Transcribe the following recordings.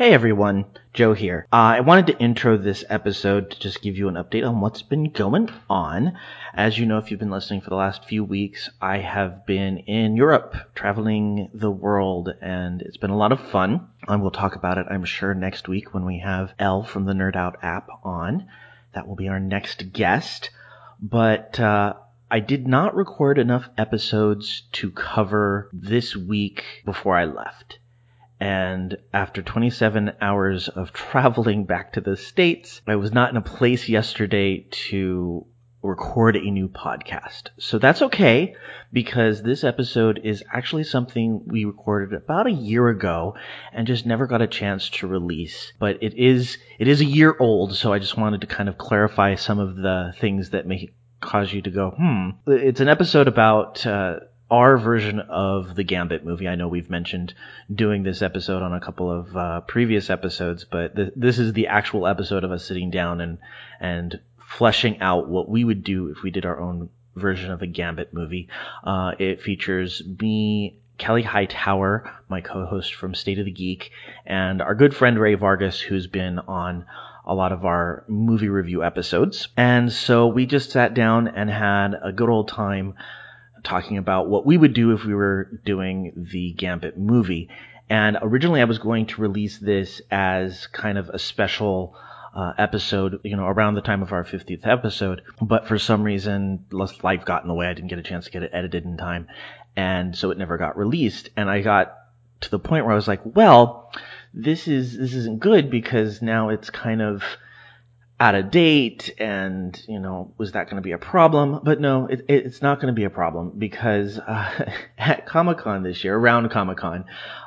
Hey everyone, Joe here. Uh, I wanted to intro this episode to just give you an update on what's been going on. As you know, if you've been listening for the last few weeks, I have been in Europe, traveling the world, and it's been a lot of fun. And we'll talk about it, I'm sure, next week when we have Elle from the Nerd Out app on. That will be our next guest. But uh, I did not record enough episodes to cover this week before I left. And after 27 hours of traveling back to the States, I was not in a place yesterday to record a new podcast. So that's okay because this episode is actually something we recorded about a year ago and just never got a chance to release. But it is, it is a year old. So I just wanted to kind of clarify some of the things that may cause you to go, hmm. It's an episode about, uh, our version of the Gambit movie. I know we've mentioned doing this episode on a couple of uh, previous episodes, but th- this is the actual episode of us sitting down and and fleshing out what we would do if we did our own version of a Gambit movie. Uh, it features me. Kelley Hightower, my co-host from State of the Geek, and our good friend Ray Vargas, who's been on a lot of our movie review episodes. And so we just sat down and had a good old time talking about what we would do if we were doing the Gambit movie. And originally I was going to release this as kind of a special uh, episode, you know, around the time of our 50th episode. But for some reason, life got in the way. I didn't get a chance to get it edited in time. And so it never got released. And I got to the point where I was like, well, this is, this isn't good because now it's kind of, out of date and you know was that going to be a problem? But no it, it's not going to be a problem because uh, at comic-con this year around comic-con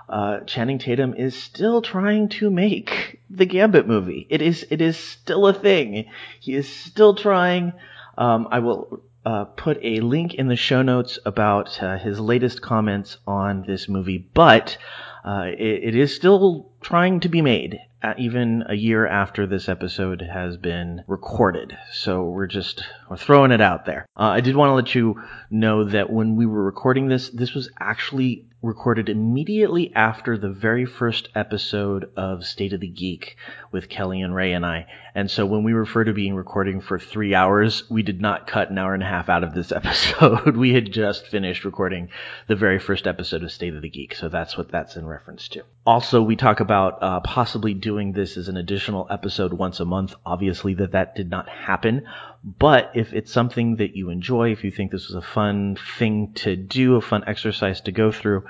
uh, channing tatum is still trying to make the gambit movie. It is it is still a thing. He is still trying. Um, i will uh, put a link in the show notes about uh, his latest comments on this movie but uh, it, it is still trying to be made even a year after this episode has been recorded. So we're just we're throwing it out there. Uh, I did want to let you know that when we were recording this, this was actually recorded immediately after the very first episode of State of the Geek with Kelley and Ray and I. And so when we refer to being recording for three hours, we did not cut an hour and a half out of this episode. we had just finished recording the very first episode of State of the Geek. So that's what that's in reference to. Also, we talk about uh, possibly doing this as an additional episode once a month. Obviously that that did not happen. But if it's something that you enjoy, if you think this was a fun thing to do, a fun exercise to go through,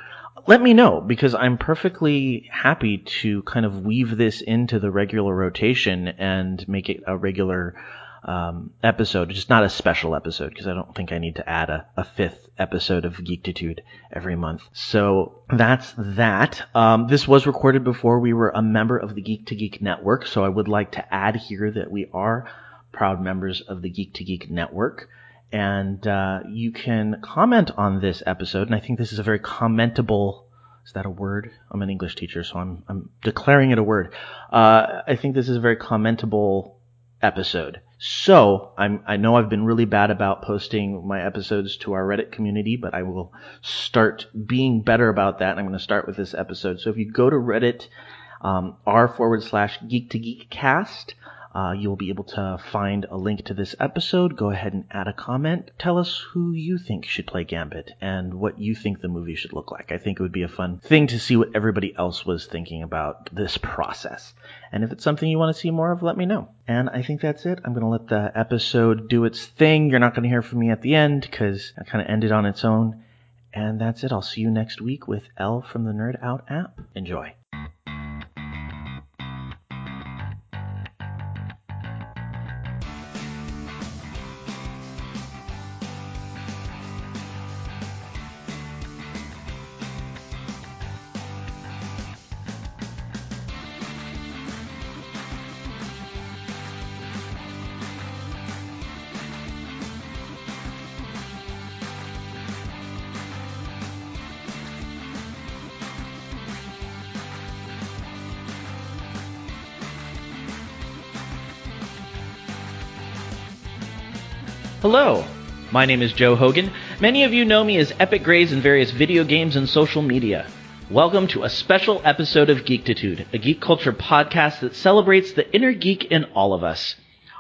let me know because I'm perfectly happy to kind of weave this into the regular rotation and make it a regular um, episode, just not a special episode because I don't think I need to add a, a fifth episode of Geektitude every month. So that's that. Um, this was recorded before we were a member of the Geek to Geek network, so I would like to add here that we are proud members of the Geek to Geek network. And uh, you can comment on this episode, and I think this is a very commentable. Is that a word? I'm an English teacher, so I'm, I'm declaring it a word. Uh, I think this is a very commentable episode. So I'm, I know I've been really bad about posting my episodes to our Reddit community, but I will start being better about that. I'm going to start with this episode. So if you go to Reddit, um, r forward slash geek to geek cast, uh, you'll be able to find a link to this episode. Go ahead and add a comment. Tell us who you think should play Gambit and what you think the movie should look like. I think it would be a fun thing to see what everybody else was thinking about this process. And if it's something you want to see more of, let me know. And I think that's it. I'm going to let the episode do its thing. You're not going to hear from me at the end because I kind of ended on its own. And that's it. I'll see you next week with Elle from the Nerd Out app. Enjoy. My name is Joe Hogan. Many of you know me as Epic Grays in various video games and social media. Welcome to a special episode of Geektitude, a geek culture podcast that celebrates the inner geek in all of us.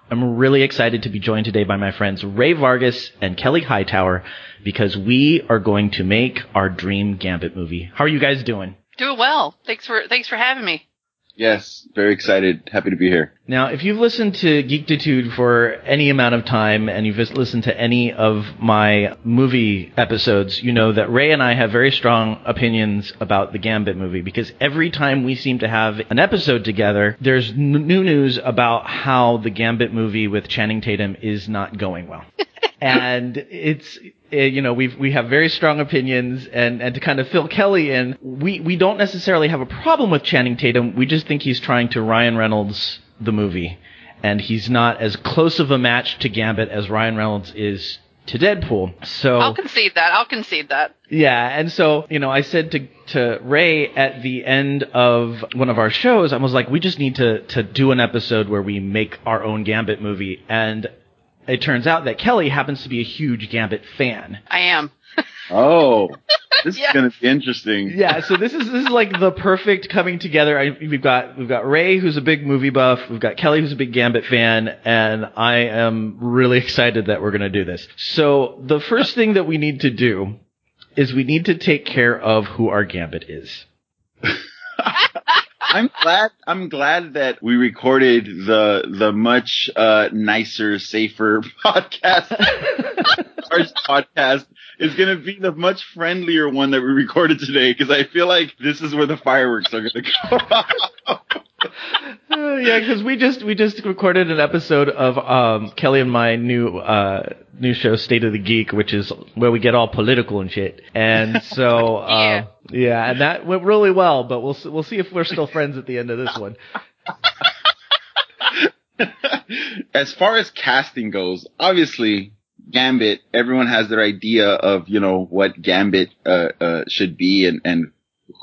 I'm really excited to be joined today by my friends Ray Vargas and Kelley Hightower because we are going to make our dream Gambit movie. How are you guys doing? Doing well. Thanks for thanks for having me. Yes, very excited. Happy to be here. Now, if you've listened to Geektitude for any amount of time and you've listened to any of my movie episodes, you know that Ray and I have very strong opinions about the Gambit movie because every time we seem to have an episode together, there's n- new news about how the Gambit movie with Channing Tatum is not going well. and it's Eh, you know we we have very strong opinions and and to kind of fill Kelley in we we don't necessarily have a problem with Channing Tatum. We just think he's trying to Ryan Reynolds the movie. And he's not as close of a match to Gambit as Ryan Reynolds is to Deadpool. So I'll concede that. I'll concede that. Yeah, and so you know, I said to to Ray at the end of one of our shows, I was like, we just need to to do an episode where we make our own Gambit movie, and it turns out that Kelley happens to be a huge Gambit fan. I am Oh, this Yeah. is gonna be interesting. Yeah, so this is this is like the perfect coming together. I, we've got we've got Ray who's a big movie buff, we've got Kelley who's a big Gambit fan, and I am really excited that we're going to do this. So the first thing that we need to do is we need to take care of who our Gambit is. I'm glad. I'm glad that we recorded the the much uh, nicer, safer podcast. Our podcast is going to be the much friendlier one that we recorded today because I feel like this is where the fireworks are going to go. Uh, yeah, because we just we just recorded an episode of um, Kelley and my new uh, new show, State of the Geek, which is where we get all political and shit. And so, uh, yeah, and that went really well. But we'll we'll see if we're still friends at the end of this one. as far as casting goes, obviously Gambit, everyone has their idea of, you know, what Gambit, uh, uh, should be and, and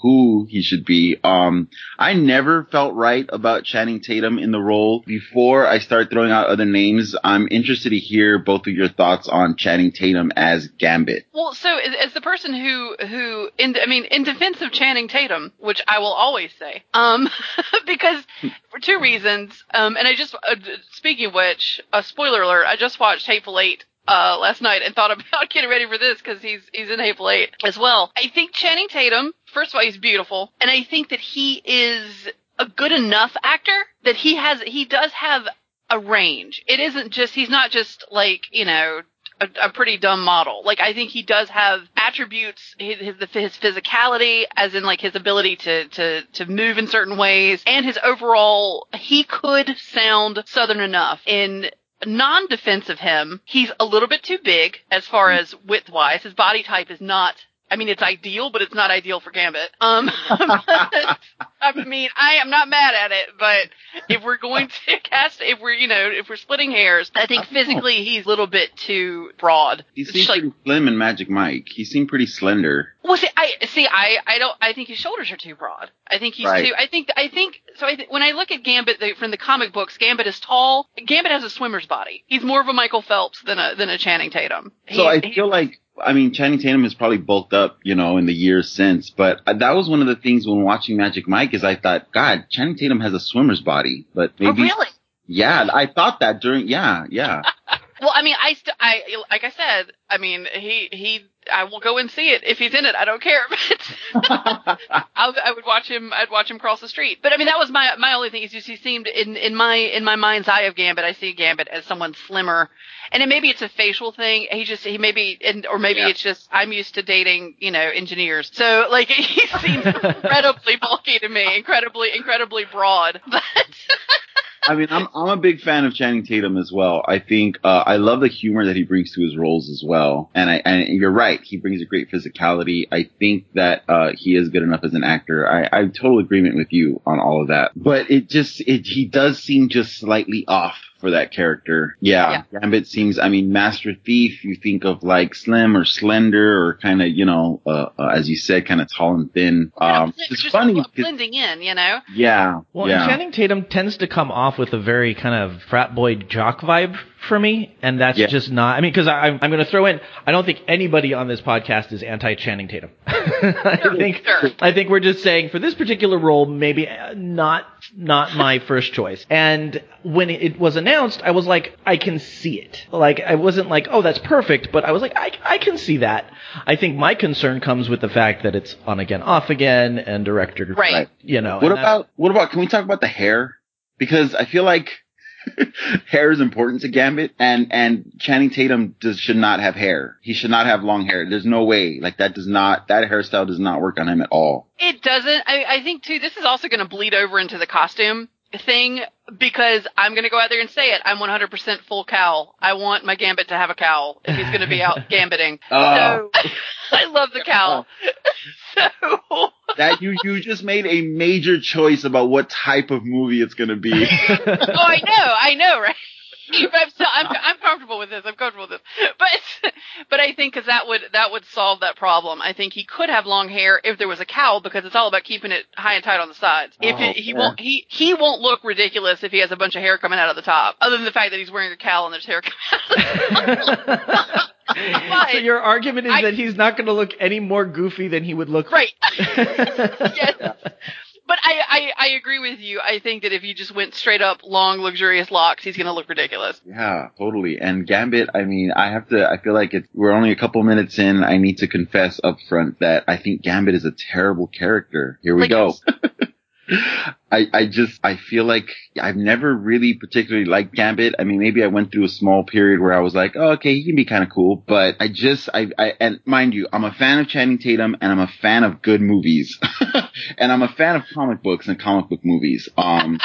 who he should be. Um, I never felt right about Channing Tatum in the role. Before I start throwing out other names, I'm interested to hear both of your thoughts on Channing Tatum as Gambit. well so as, the person who who in I mean in defense of Channing Tatum which I will always say um because for two reasons um and I just uh, speaking of which a spoiler alert I just watched Hateful Eight uh, last night and thought about getting ready for this because he's he's in Hateful Eight as well. I think Channing Tatum, first of all, he's beautiful, and I think that he is a good enough actor that he has he does have a range. It isn't just he's not just like you know a, a pretty dumb model. Like I think he does have attributes, his, his his physicality, as in like his ability to to to move in certain ways, and his overall. He could sound southern enough in. Non-defense of him, he's a little bit too big as far hmm. as width-wise. His body type is not I mean, it's ideal, but it's not ideal for Gambit. Um, I mean, I am not mad at it, but if we're going to cast, if we're, you know, if we're splitting hairs, I think physically he's a little bit too broad. He It's seems like, pretty slim in Magic Mike. He seemed pretty slender. well, see, I see, I, I don't, I think his shoulders are too broad. I think he's Right. too. I think, I think. So I th- when I look at Gambit the, from the comic books, Gambit is tall. Gambit has a swimmer's body. He's more of a Michael Phelps than a than a Channing Tatum. So I He- feel like, I mean, Channing Tatum has probably bulked up, you know, in the years since, but that was one of the things when watching Magic Mike is I thought, God, Channing Tatum has a swimmer's body, but oh, maybe, really? yeah, I thought that during, yeah, yeah. Well, I mean, I st- I like I said, I mean, he he I will go and see it if he's in it. I don't care, but I'll, would watch him. I'd watch him cross the street. But I mean, that was my my only thing is just he seemed in in my in my mind's eye of Gambit, I see Gambit as someone slimmer, and it, maybe it's a facial thing. He just he maybe and or maybe Yeah. it's just I'm used to dating you know engineers, so like he seems incredibly bulky to me, incredibly incredibly broad, but. I mean, I'm I'm a big fan of Channing Tatum as well. I think uh, I love the humor that he brings to his roles as well. And I and you're right, he brings a great physicality. I think that uh, he is good enough as an actor. I I'm total agreement with you on all of that. But it just it he does seem just slightly off for that character. Yeah, Gambit seems. I mean, Master Thief. You think of like slim or slender or kind of you know, uh, uh, as you said, kind of tall and thin. Um, Just it's just funny. bl- blending in, you know. yeah, Well, yeah. and Channing Tatum tends to come off with a very kind of frat boy jock vibe for me, and that's Yeah. just not. I mean, because I'm I'm going to throw in. I don't think anybody on this podcast is anti Channing Tatum. I Sure, think sure. I think we're just saying for this particular role, maybe uh, not not my first choice. And when it was announced, I was like, I can see it. Like I wasn't like, oh, that's perfect, but I was like, I I can see that. I think my concern comes with the fact that it's on again, off again, and director, Right. Right. You know, What about what about? Can we talk about the hair? Because I feel like hair is important to Gambit, and and Channing Tatum does should not have hair. He should not have long hair. There's no way. Like that does not that hairstyle does not work on him at all. It doesn't. I, I think too. This is also going to bleed over into the costume thing because I'm going to go out there and say it. I'm 100% full cowl. I want my Gambit to have a cowl if he's going to be out gambiting. Oh. So I love the cowl. So That you you just made a major choice about what type of movie it's gonna be. oh, I know, I know, right? But I'm still, I'm, I'm comfortable with this. I'm comfortable with this. But, but I think because that would, that would solve that problem. I think he could have long hair if there was a cowl because it's all about keeping it high and tight on the sides. If Oh, it, he yeah. won't, he, he won't look ridiculous if he has a bunch of hair coming out of the top, other than the fact that he's wearing a cowl and there's hair coming out. so your argument is I- that he's not going to look any more goofy than he would look. right. yes. But I, I, I agree with you. I think that if you just went straight up long, luxurious locks, he's going to look ridiculous. Yeah, totally. And Gambit, I mean, I have to, I feel like it's, we're only a couple minutes in. I need to confess up front that I think Gambit is a terrible character. Here we Like- go. I, I just, I feel like I've never really particularly liked Gambit. I mean, maybe I went through a small period where I was like, oh, okay, he can be kind of cool, but I just, I, I, and mind you, I'm a fan of Channing Tatum and I'm a fan of good movies. and I'm a fan of comic books and comic book movies. Um,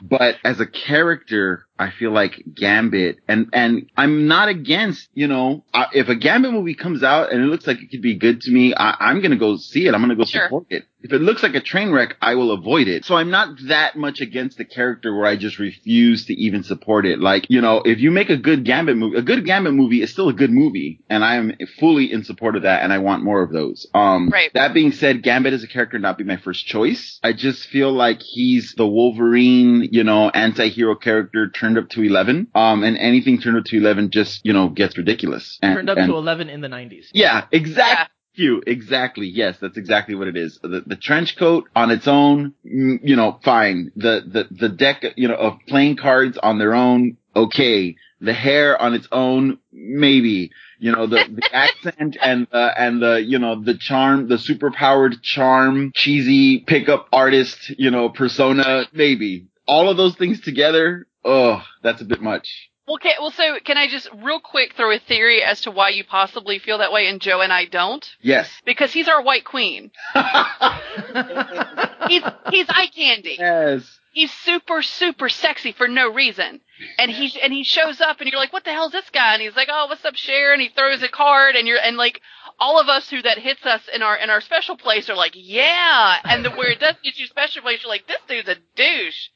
but as a character, I feel like Gambit, and and I'm not against, you know, uh, if a Gambit movie comes out and it looks like it could be good to me, I, I'm gonna go see it. I'm gonna go Sure. support it. If it looks like a train wreck, I will avoid it. So I'm not that much against the character where I just refuse to even support it. Like, you know, if you make a good Gambit movie, a good Gambit movie is still a good movie, and I am fully in support of that, and I want more of those. Um, Right. that being said, Gambit as a character not be my first choice. I just feel like he's the Wolverine, you know, anti-hero character turned up to 11. Um, and anything turned up to 11 just, you know, gets ridiculous. And, Turned up and- to 11 in the 90s. yeah, exactly. You exactly. Yes, that's exactly what it is. The the trench coat on its own, mm, you know, fine. The the the deck, you know, of playing cards on their own, okay. The hair on its own, maybe. You know, the the accent and uh, and the you know the charm, the superpowered charm, cheesy pickup artist, you know, persona, maybe. All of those things together, oh, that's a bit much. Well, okay, well, so can I just real quick throw a theory as to why you possibly feel that way, and Joe and I don't? Yes. Because he's our white queen. He's he's eye candy. yes. He's super super sexy for no reason, and he and he shows up, and you're like, what the hell's this guy? And he's like, oh, what's up, Cher? And he throws a card, and you're and like all of us who that hits us in our in our special place are like, yeah, and the where it does get you special place, you're like, this dude's a douche.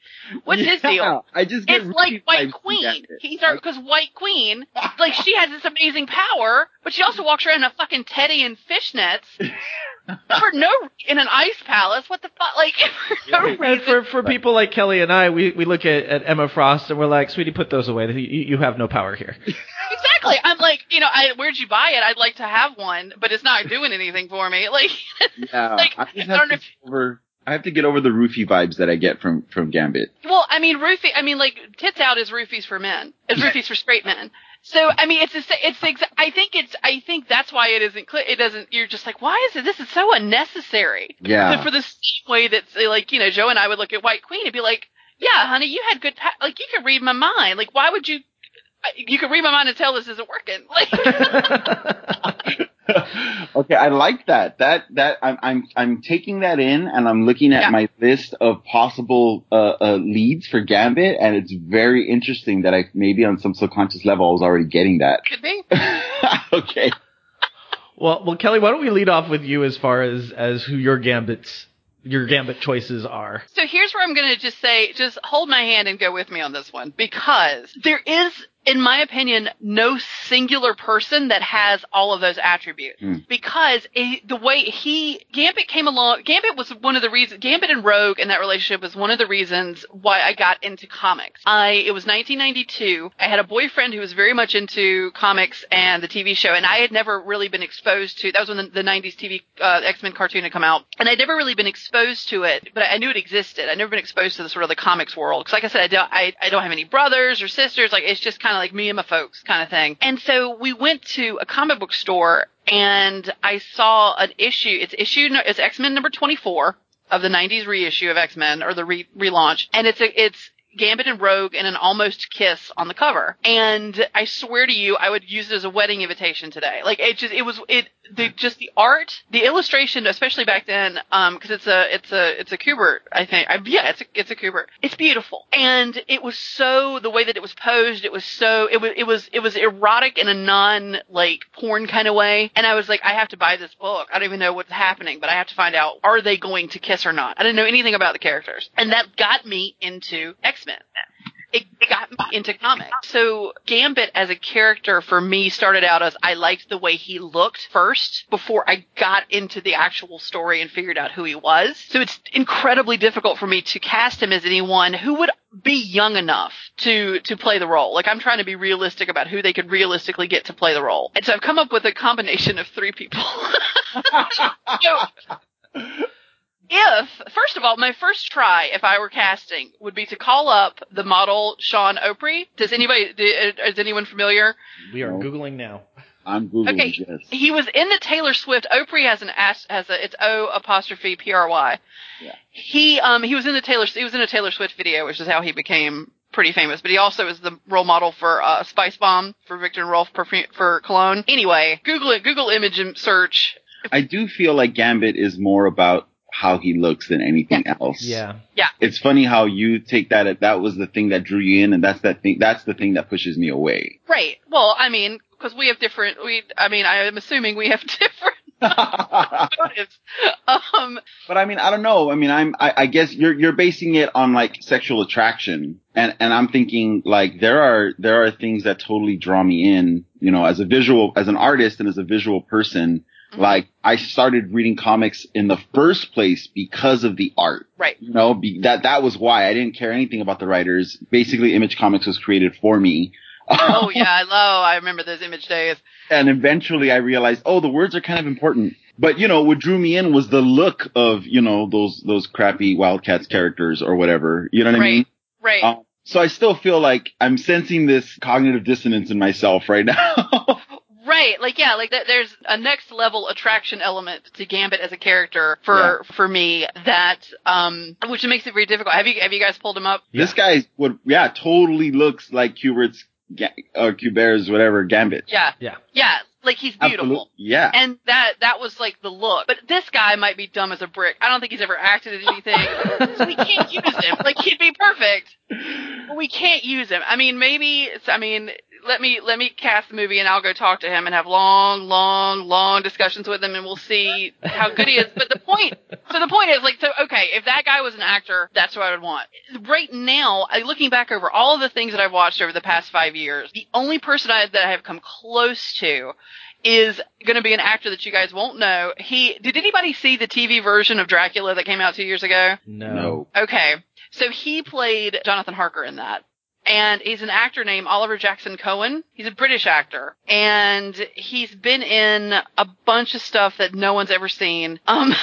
What's his deal? I just get It's like White Queen. He's our because White Queen, like she has this amazing power, but she also walks around in a fucking teddy and fishnets for no in an ice palace. What the fuck? Like for no And for for people like Kelley and I, we, we look at, at Emma Frost and we're like, sweetie, put those away. You, you have no power here. exactly. I'm like, you know, I, where'd you buy it? I'd like to have one, but it's not doing anything for me. Like, Yeah, Like, I just I have don't to know get over. I have to get over the roofie vibes that I get from from Gambit. well, I mean, roofie. I mean, like, tits out is roofies for men. Is roofies for straight men. So I mean, it's the sa- it's exa- I think it's I think that's why it isn't clear. It doesn't. You're just like, why is it? This is so unnecessary. Yeah, So for the same way that, like, you know, Joe and I would look at White Queen and be like, yeah, honey, you had good, pa- like, you could read my mind. Like, why would you, you could read my mind and tell this isn't working. Like, okay, I like that. That that I'm I'm I'm taking that in, and I'm looking at Yeah. my list of possible uh, uh, leads for Gambit, and it's very interesting that I maybe on some subconscious level I was already getting that. could be. okay. well, well, Kelley, why don't we lead off with you as far as as who your gambits your gambit choices are? So here's where I'm going to just say, just hold my hand and go with me on this one because there is, in my opinion, no singular person that has all of those attributes. Hmm. Because it, the way he, Gambit came along, Gambit was one of the reasons, Gambit and Rogue and that relationship was one of the reasons why I got into comics. I, it was 1992. I had a boyfriend who was very much into comics and the TV show, and I had never really been exposed to, that was when the, the 90s TV, uh, X-Men cartoon had come out, and I'd never really been exposed to it, but I knew it existed. I'd never been exposed to the sort of the comics world. Cause like I said, I don't, I, I don't have any brothers or sisters. Like it's just kind of like me and my folks kind of thing. And so we went to a comic book store and I saw an issue. It's issue, it's X-Men number 24 of the 90s reissue of X-Men or the re- relaunch. And it's a, it's, Gambit and Rogue and an almost kiss on the cover. And I swear to you, I would use it as a wedding invitation today. Like it just, it was, it, the, just the art, the illustration, especially back then, um, cause it's a, it's a, it's a Kubert, I think. I, yeah, it's a, it's a Kubert. It's beautiful. And it was so, the way that it was posed, it was so, it was, it was, it was erotic in a non, like, porn kind of way. And I was like, I have to buy this book. I don't even know what's happening, but I have to find out, are they going to kiss or not? I didn't know anything about the characters. And that got me into X-Men it, it got me into comics. So Gambit as a character for me started out as I liked the way he looked first before I got into the actual story and figured out who he was. So it's incredibly difficult for me to cast him as anyone who would be young enough to to play the role. Like I'm trying to be realistic about who they could realistically get to play the role. And so I've come up with a combination of three people. if first of all, my first try, if I were casting, would be to call up the model Sean O'Pry. Does anybody? Is anyone familiar? We are googling now. I'm googling Okay. yes. He was in the Taylor Swift. O'Pry has an s has a it's O apostrophe P R Y. Yeah. He um he was in the Taylor he was in a Taylor Swift video, which is how he became pretty famous. But he also is the role model for uh, Spice Bomb for Viktor and Rolf perfume for cologne. Anyway, Google it. Google image search. I do feel like Gambit is more about how he looks than anything else. Yeah. Yeah. It's funny how you take that. That was the thing that drew you in, and that's that thing. That's the thing that pushes me away. Right. Well, I mean, because we have different. We. I mean, I am assuming we have different but motives. Um. I mean, I don't know. I mean, I'm. I, I guess you're you're basing it on like sexual attraction, and and I'm thinking like there are there are things that totally draw me in. You know, as a visual, as an artist, and as a visual person. Like I started reading comics in the first place because of the art. Right. You know, be, that that was why I didn't care anything about the writers. Basically, Image Comics was created for me. Oh yeah, I love. I remember those image days. and eventually I realized, oh, the words are kind of important. But you know, what drew me in was the look of you know those those crappy Wildcats characters or whatever. You know what I mean? Right. Um, so I still feel like I'm sensing this cognitive dissonance in myself right now. Right, like yeah, like th- there's a next level attraction element to Gambit as a character for for me that um which makes it very difficult. Have you have you guys pulled him up? This guy would, yeah, totally looks like Kubert's, Ga- uh, Kubert's whatever Gambit. Yeah, Yeah. yeah, like he's beautiful. Yeah. And that that was like the look. But this guy might be dumb as a brick. I don't think he's ever acted in anything. so we can't use him. Like he'd be perfect. But we can't use him. I mean, maybe I mean, let me let me cast the movie and I'll go talk to him and have long, long, long discussions with him and we'll see how good he is. But the point so the point is like so okay, if that guy was an actor, that's what I would want. Right now, looking back over all of the things that I've watched over the past five years, the only person I, that I have come close to is going to be an actor that you guys won't know. He did anybody see the TV version of Dracula that came out two years ago? No. no. Okay, so he played Jonathan Harker in that. And he's an actor named Oliver Jackson Cohen. He's a British actor. And he's been in a bunch of stuff that no one's ever seen. Um,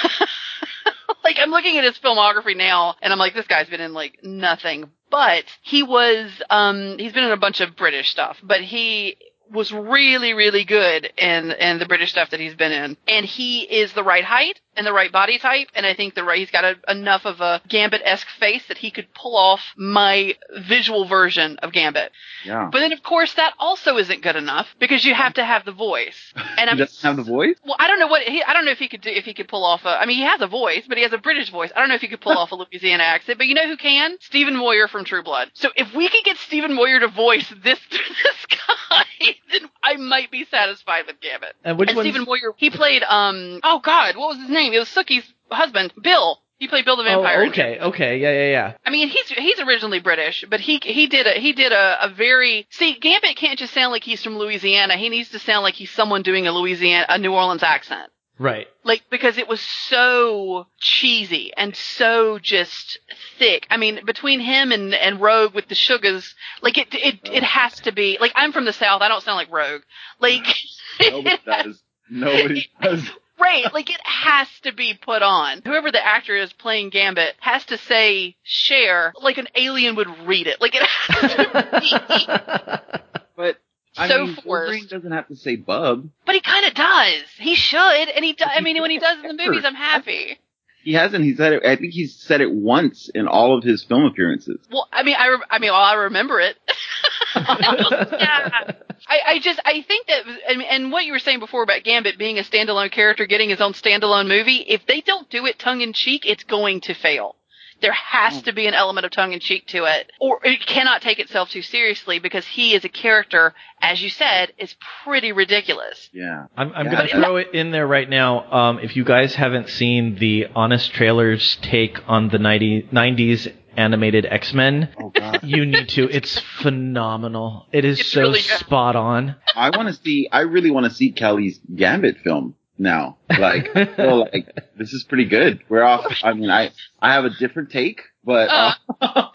like I'm looking at his filmography now and I'm like, this guy's been in like nothing. But he was, um, he's been in a bunch of British stuff, but he was really, really good in, in the British stuff that he's been in. And he is the right height and the right body type. And I think the right, he's got a, enough of a Gambit-esque face that he could pull off my visual version of Gambit. Yeah. But then of course that also isn't good enough because you have to have the voice. And he doesn't have the voice? well, I don't know what he. I don't know if he could do if he could pull off a. I mean, he has a voice, but he has a British voice. I don't know if he could pull off a Louisiana accent. But you know who can? Stephen Moyer from True Blood. So if we could get Stephen Moyer to voice this this guy, then I might be satisfied with Gambit. And which and one's Stephen Moyer, he played um. Oh God, what was his name? It was Sookie's husband, Bill. He played Bill the Vampire. Oh, okay, okay, yeah, yeah, yeah. I mean, he's he's originally British, but he he did a he did a, a very see Gambit can't just sound like he's from Louisiana. He needs to sound like he's someone doing a Louisiana a New Orleans accent. Right. Like because it was so cheesy and so just thick. I mean, between him and and Rogue with the sugars, like it it uh. it has to be like I'm from the South. I don't sound like Rogue. Like Nobody does. Nobody does. Right, like it has to be put on. Whoever the actor is playing Gambit has to say share like an alien would read it. Like it has to be. But I So mean, forced. Wolverine doesn't have to say bub. But he kind of does. He should, and he. Do, I mean, when he does in the movies, I'm happy. He hasn't. He said it. I think he's said it once in all of his film appearances. Well, I mean, I. Re- I mean, well, I remember it. yeah. I, I just I think that and, and what you were saying before about Gambit being a standalone character getting his own standalone movie, if they don't do it tongue in cheek, it's going to fail. There has to be an element of tongue in cheek to it, or it cannot take itself too seriously because he is a character, as you said, is pretty ridiculous. Yeah. I'm, I'm Yeah. going to throw it in there right now. Um, if you guys haven't seen the Honest Trailers take on the 90, 90s animated X Men, Oh you need to. It's phenomenal. It is It's so really spot on. I want to see. I really want to see Kelley's Gambit film now. Like, I feel like this is pretty good. We're off. I mean, I I have a different take, but uh,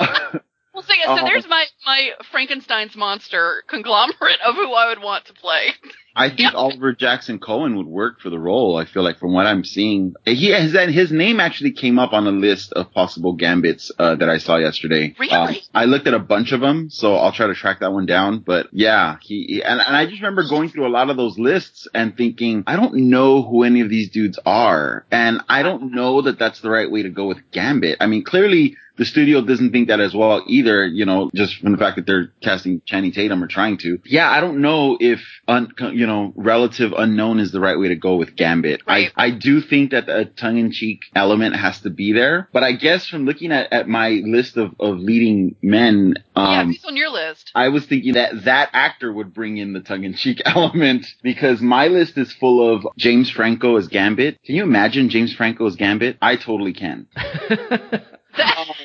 Well, so yeah, so Uh-huh. there's my my Frankenstein's monster conglomerate of who I would want to play. I think Oliver Jackson Cohen would work for the role. I feel like from what I'm seeing, he has that his name actually came up on a list of possible gambits uh, that I saw yesterday. Really? Um, I looked at a bunch of them, so I'll try to track that one down. But yeah, he, he- and, and I just remember going through a lot of those lists and thinking, I don't know who any of these dudes are, and I don't know that that's the right way to go with Gambit. I mean, clearly the studio doesn't think that as well either, you know, just from the fact that they're casting Channing Tatum or trying to. Yeah, I don't know if, un, you know, relative unknown is the right way to go with Gambit. Right. I, I do think that a tongue-in-cheek element has to be there, but I guess from looking at, at my list of, of leading men, yeah, um, he's on your list. I was thinking that that actor would bring in the tongue-in-cheek element because my list is full of James Franco as Gambit. Can you imagine James Franco as Gambit? I totally can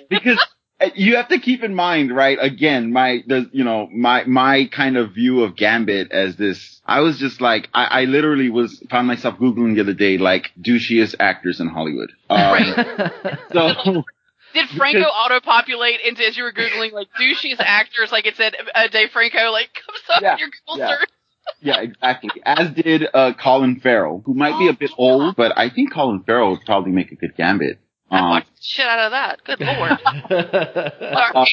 because uh, you have to keep in mind, right? Again, my, the, you know, my, my kind of view of Gambit as this, I was just like, I, I literally was, found myself Googling the other day, like, douchiest actors in Hollywood. Um, so, Did Franco auto-populate into as you were googling like douchiest actors? Like it said, uh, Dave Franco like comes up Yeah, in your Google yeah. search. yeah, exactly. As did, uh, Colin Farrell, who might be a bit old, but I think Colin Farrell would probably make a good Gambit. I Um, watched the shit out of that. Good lord. uh,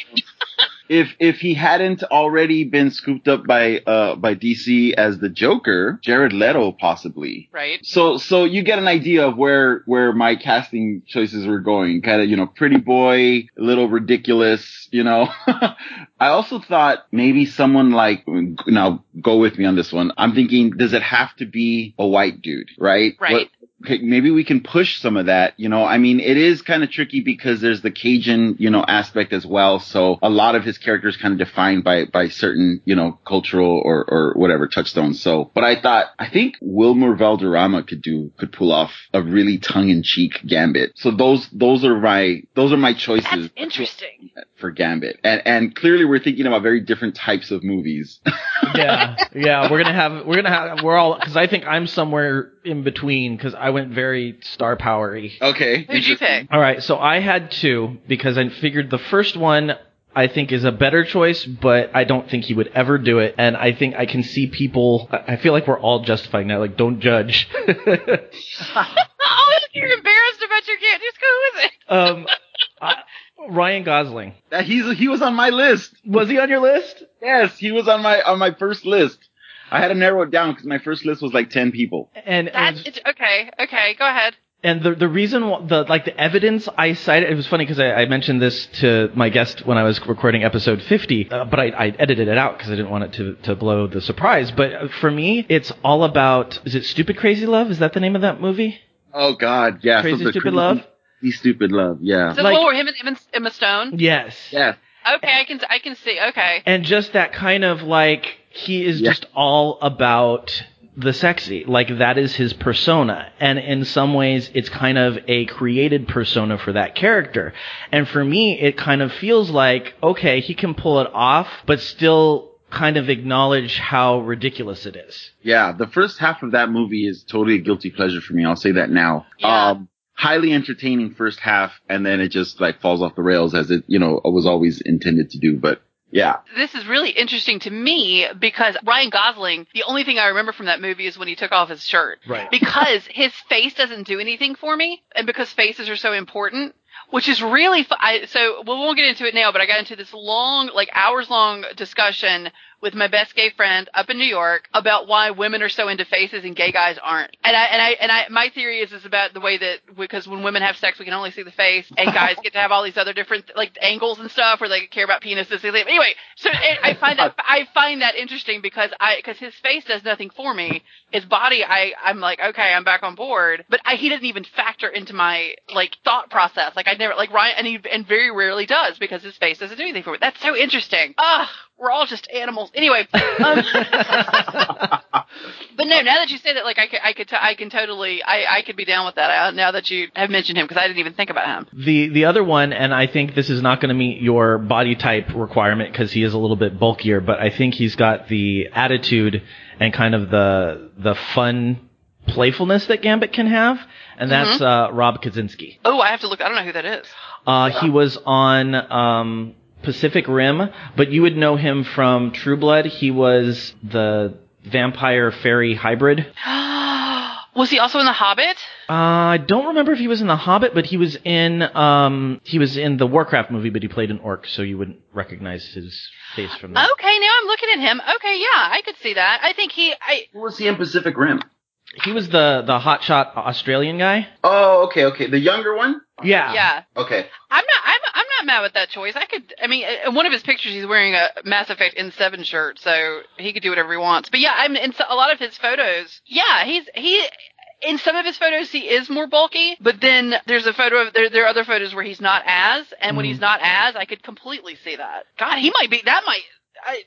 if if he hadn't already been scooped up by uh by DC as the Joker, Jared Leto possibly. right. So so you get an idea of where where my casting choices were going. Kind of you know pretty boy, a little ridiculous. You know. I also thought maybe someone like now go with me on this one. I'm thinking, does it have to be a white dude, right? Right. What- okay, maybe we can push some of that. You know, I mean, it is kind of tricky because there's the Cajun, you know, aspect as well. So a lot of his characters kind of defined by, by certain, you know, cultural or, or whatever touchstones. So, but I thought, I think Wilmer Valderrama could do, could pull off a really tongue-in-cheek Gambit. So those, those are my, those are my choices That's interesting. for Gambit. And, and clearly we're thinking about very different types of movies. yeah, yeah. We're gonna have we're gonna have we're all because I think I'm somewhere in between because I went very star powery. okay. Who'd you pick? All right, so I had two because I figured the first one I think is a better choice, but I don't think he would ever do it. And I think I can see people. I I feel like we're all justifying that. Like, don't judge. oh, you're embarrassed about your kid. Just go with it. um, I, Ryan Gosling That he's, he was on my list. was he on your list? Yes, he was on my on my first list. I had to narrow it down because my first list was like ten people. And That's and, it's, okay. Okay, go ahead. and the the reason wh- the like the evidence I cited it was funny because I, I mentioned this to my guest when I was recording episode 50, uh, but I, I edited it out because I didn't want it to to blow the surprise. But uh, for me, it's all about is it Stupid Crazy Love? Is that the name of that movie? Oh God, yeah, Crazy something Stupid crazy- Love. Stupid love, yeah. So Like- what were him and Emma, Emma Stone? Yes. Yeah, Okay, I can I can see. Okay. And just that kind of like he is Yeah. just all about the sexy. Like that is his persona. And in some ways it's kind of a created persona for that character. And for me, it kind of feels like, okay, he can pull it off, but still kind of acknowledge how ridiculous it is. Yeah, the first half of that movie is totally a guilty pleasure for me. I'll say that now. Yeah. Um, highly entertaining first half, and then it just like falls off the rails as it, you know, was always intended to do. But yeah, This is really interesting to me because Ryan Gosling, the only thing I remember from that movie is when he took off his shirt. Right. Because his face doesn't do anything for me, and because faces are so important, which is really fu- I, so. We won't get into it now, but I got into this long, like hours long discussion with my best gay friend up in New York about why women are so into faces and gay guys aren't. And I and I and I my theory is is about the way that because when women have sex we can only see the face and guys get to have all these other different like angles and stuff where they care about penises. Anyway, so I find that I find that interesting because I because his face does nothing for me. His body I I'm like okay I'm back on board, but I, he doesn't even factor into my like thought process. Like I never like Ryan and he and very rarely does because his face doesn't do anything for me. That's so interesting. Ah, we're all just animals. Anyway, um, but no, now that you say that, like I could, I could, t- I can totally, I, I could be down with that. Uh, now that you have mentioned him, because I didn't even think about him. The the other one, and I think this is not going to meet your body type requirement because he is a little bit bulkier, but I think he's got the attitude and kind of the the fun playfulness that Gambit can have, and that's uh, Rob Kazinsky. Oh, I have to look. I don't know who that is. Uh, he was on um, Pacific Rim, but you would know him from True Blood. He was the vampire fairy hybrid. Was he also in The Hobbit? Uh, I don't remember if he was in The Hobbit, but he was in um, he was in the Warcraft movie, but he played an orc, so you wouldn't recognize his face from that. Okay, now I'm looking at him. Okay, yeah, I could see that. I think he, I, who was he in Pacific Rim? He was the the hotshot Australian guy. Oh, okay, okay, the younger one. Yeah. yeah. Okay, I'm not. I'm. I'm not mad with that choice. I could. I mean, in one of his pictures, he's wearing a Mass Effect N7 shirt, so he could do whatever he wants. But yeah, I'm in a lot of his photos. Yeah, he's he. In some of his photos, he is more bulky, but then there's a photo of there. There are other photos where he's not as, and when Mhm. he's not as, I could completely see that. God, he might be. That might. I.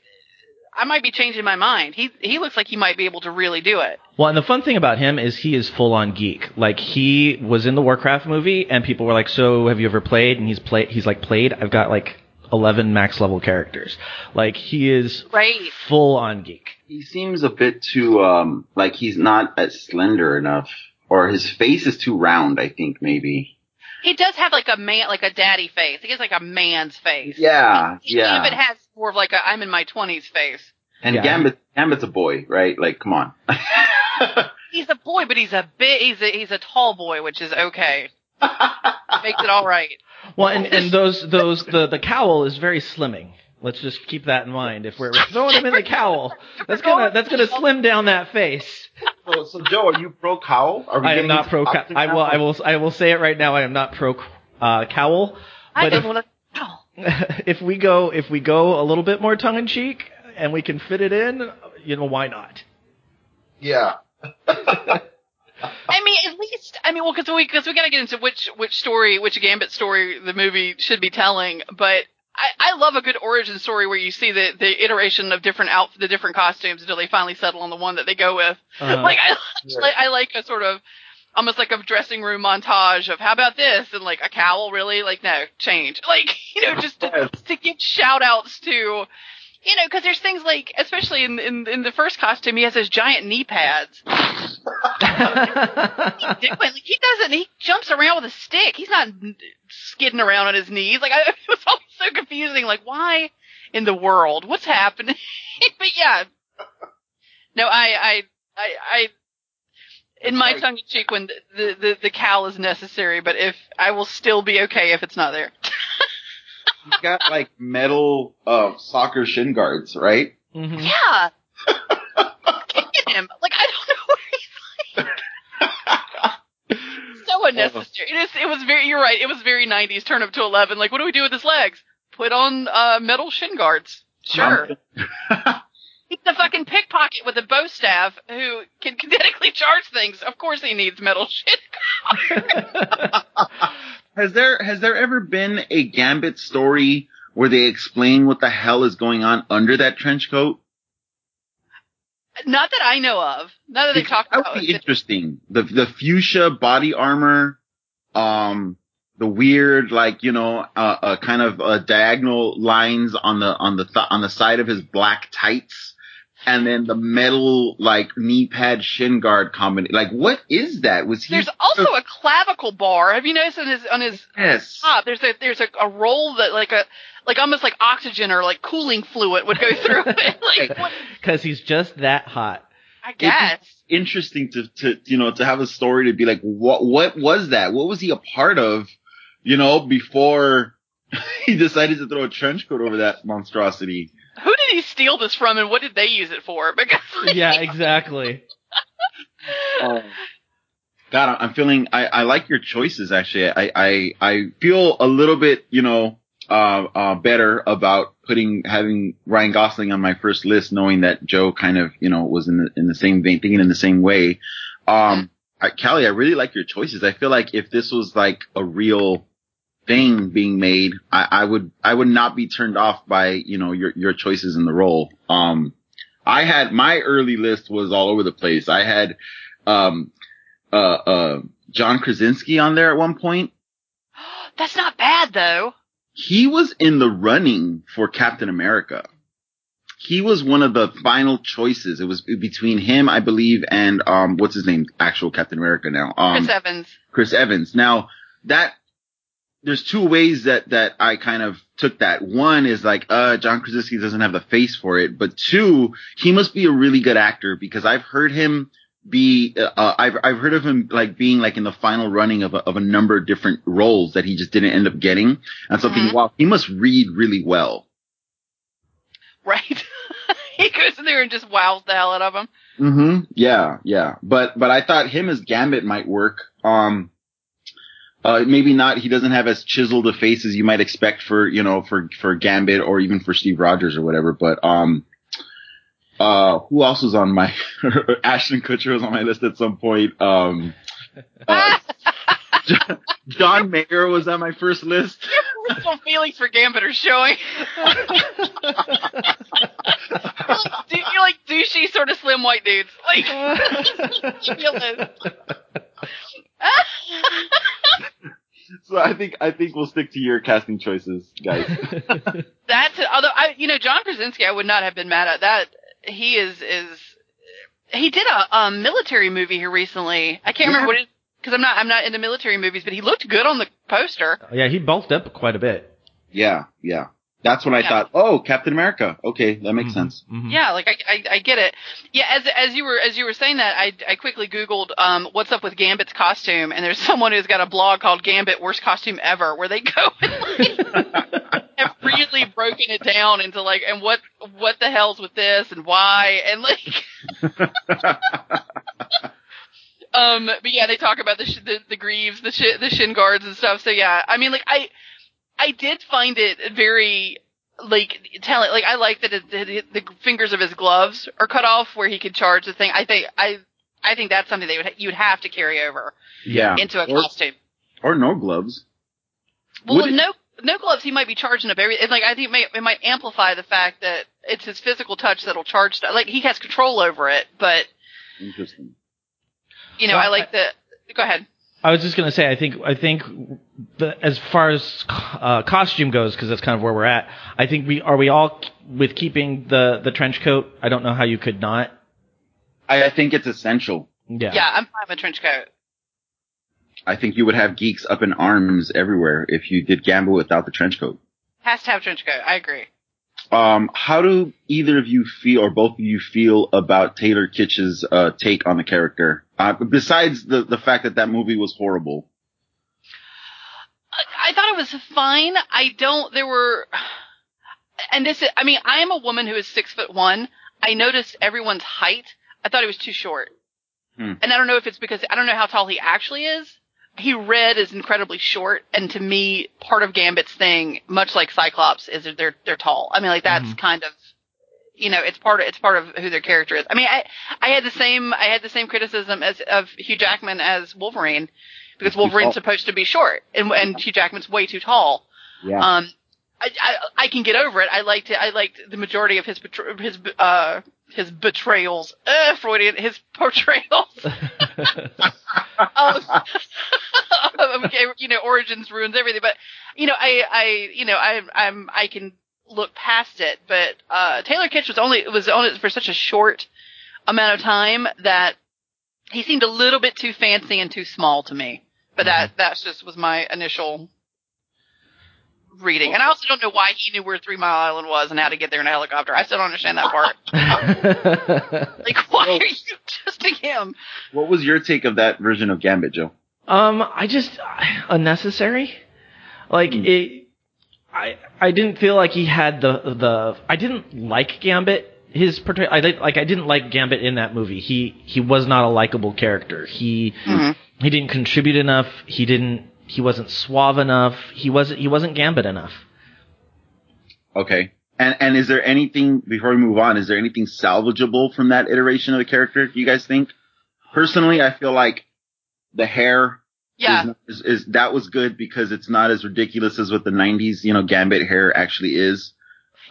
I might be changing my mind. He he looks like he might be able to really do it. Well, and the fun thing about him is he is full on geek. Like he was in the Warcraft movie, and people were like, "So, have you ever played?" And he's played. He's like, "Played. I've got like 11 max level characters." Like he is Right. full on geek. he seems a bit too um like he's not as slender enough, or his face is too round. I think maybe. He does have like a man, like a daddy face. He has like a man's face. Yeah, yeah. Gambit has more of like a I'm in my twenties face. and Yeah. Gambit, Gambit's a boy, right? Like, come on. He's a boy, but he's a bit. He's a he's a tall boy, which is okay. Makes it all right. Well, and, and those those the the cowl is very slimming. Let's just keep that in mind. If we're throwing him in the cowl, that's gonna that's gonna slim down that face. so, so Joe, are you pro cowl? Are we I am not pro. Cow- costume I will. I will. I will say it right now. I am not pro uh, cowl. I But don't if, want to. Oh. if we go if we go a little bit more tongue in cheek and we can fit it in, you know why not? Yeah. I mean, at least I mean, well, because we because we got to get into which which story, which Gambit story the movie should be telling. But I, I love a good origin story where you see the the iteration of different out the different costumes until they finally settle on the one that they go with. Uh, like I like I like a sort of almost like a dressing room montage of how about this? and like a cowl really? Like no change. Like you know just to, to give shout outs to you know because there's things like especially in, in in the first costume he has his giant knee pads. Dick Wayne, like, he doesn't he jumps around with a stick. He's not skidding around on his knees like I, it was always so confusing like why in the world what's happening but yeah no I I I, I in my tongue in cheek when the, the the cowl is necessary, but if I will still be okay if it's not there. He's got like metal uh, soccer shin guards, right? Mm-hmm. Yeah. Kick him. Like I don't know where he's like so unnecessary. It is it was very you're right, it was very nineties turn up to eleven. Like what do we do with his legs? Put on uh metal shin guards. Sure. He's a fucking pickpocket with a bow staff who can kinetically charge things. Of course he needs metal shin guards. Has there has there ever been a Gambit story where they explain what the hell is going on under that trench coat? Not that I know of. None that they talked that about. would be interesting. The the fuchsia body armor, um, the weird like you know uh, uh kind of uh, diagonal lines on the on the th- on the side of his black tights, and then the metal like knee pad shin guard combination. Like what is that? Was he? There's also a clavicle bar. Have you noticed on his on his yes. top? There's a there's a, a roll that like a like almost like oxygen or like cooling fluid would go through it. like? Because he's just that hot. I guess. Interesting to to you know to have a story to be like what what was that? What was he a part of? You know before he decided to throw a trench coat over that monstrosity. Who did he steal this from, and what did they use it for? Because Yeah, exactly. Oh. God, I'm feeling. I, I like your choices. Actually, I, I I feel a little bit, you know, uh, uh, better about putting having Ryan Gosling on my first list, knowing that Joe kind of, you know, was in the in the same vein, thinking in the same way. Um, I, Kelley, I really like your choices. I feel like if this was like a real thing being made, I, I would I would not be turned off by you know your your choices in the role. Um, I had my early list was all over the place. I had um uh uh John Krasinski on there at one point. that's not bad though. He was in the running for Captain America. He was one of the final choices. It was between him, I believe, and um what's his name? Actual Captain America now. Um Chris Evans. Chris Evans. Now that there's two ways that that I kind of took that. One is like, uh, John Krasinski doesn't have the face for it, but two, he must be a really good actor because I've heard him be, uh, I've I've heard of him like being like in the final running of a, of a number of different roles that he just didn't end up getting, and so I'm thinking, wow, he must read really well. Right. he goes in there and just wows the hell out of him. Mm-hmm. Yeah, yeah. But but I thought him as Gambit might work. Um uh maybe not he doesn't have as chiseled a face as you might expect for, you know, for for Gambit or even for Steve Rogers or whatever, but um uh who else was on my Ashton Kutcher was on my list at some point. Um uh, John Mayer was on my first list. Personal feelings for Gambit are showing. Do you like douchey sort of slim white dudes? Like, you feel this. So I think I think we'll stick to your casting choices, guys. That's it. Although I, you know, John Krasinski, I would not have been mad at that. He is is he did a um, military movie here recently. I can't remember what it because I'm not I'm not into military movies, but he looked good on the poster. yeah, he bulked up quite a bit. Yeah, yeah. That's when I Yeah. thought, oh, Captain America. Okay, that makes Mhm, sense. mhm. Yeah, like I, I I get it. Yeah, as as you were as you were saying that, I I quickly googled um what's up with Gambit's costume, and there's someone who's got a blog called Gambit Worst Costume Ever, where they go and like, have really broken it down into like and what what the hell's with this and why and like um but yeah they talk about the sh- the, the greaves the sh- the shin guards and stuff so yeah I mean like I I did find it very like telling like I like that it, that it, the fingers of his gloves are cut off where he could charge the thing I think I I think that's something they would you would have to carry over Yeah. into a Or- costume Or no gloves. well, Would with it- no no gloves, he might be charging up every. and, Like I think it, may, it might amplify the fact that it's his physical touch that'll charge stuff. Like he has control over it, but Interesting. you know, Well, I like the. Go ahead. I was just gonna say, I think, I think, the, as far as uh, costume goes, because that's kind of where we're at. I think we are we all with keeping the the trench coat. I don't know how you could not. I, I think it's essential. Yeah. Yeah, I'm fine with a trench coat. I think you would have geeks up in arms everywhere if you did Gamble without the trench coat. Has to have trench coat. I agree. Um, how do either of you feel, or both of you feel about Taylor Kitsch's uh, take on the character? Uh, besides the the fact that that movie was horrible. I, thought it was fine. I don't. There were, and this is. I mean, I am a woman who is six foot one. I noticed everyone's height. I thought he was too short. Hmm. And I don't know if it's because I don't know how tall he actually is. He read is incredibly short, and to me, part of Gambit's thing, much like Cyclops, is that they're they're tall. I mean, like that's Mhm. kind of, you know, it's part of it's part of who their character is. I mean, I I had the same I had the same criticism as of Hugh Jackman as Wolverine, because Wolverine's supposed to be short, and and Hugh Jackman's way too tall. Yeah. Um, I, I I can get over it. I liked it. I liked the majority of his his uh his betrayals, uh, Freudian, his portrayals of, of, you know, origins ruins everything. But you know, I, I, you know, I, I'm, I can look past it. But uh, Taylor Kitsch was only was on it for such a short amount of time that he seemed a little bit too fancy and too small to me. But that that just was my initial reading. And I also don't know why he knew where Three Mile Island was and how to get there in a helicopter. I still don't understand that part. like, why are you trusting him? What was your take of that version of Gambit, Joe? um, I just unnecessary. Like Hmm. it, I I didn't feel like he had the the. I didn't like Gambit. His portrayal, I didn't like. I didn't like Gambit in that movie. He he was not a likable character. He Mhm. he didn't contribute enough. He didn't. He wasn't suave enough. He wasn't. He wasn't Gambit enough. Okay. And and is there anything before we move on? Is there anything salvageable from that iteration of the character? Do you guys think? Personally, I feel like the hair Yeah. is, is, is that was good because it's not as ridiculous as what the '90s, you know, Gambit hair actually is.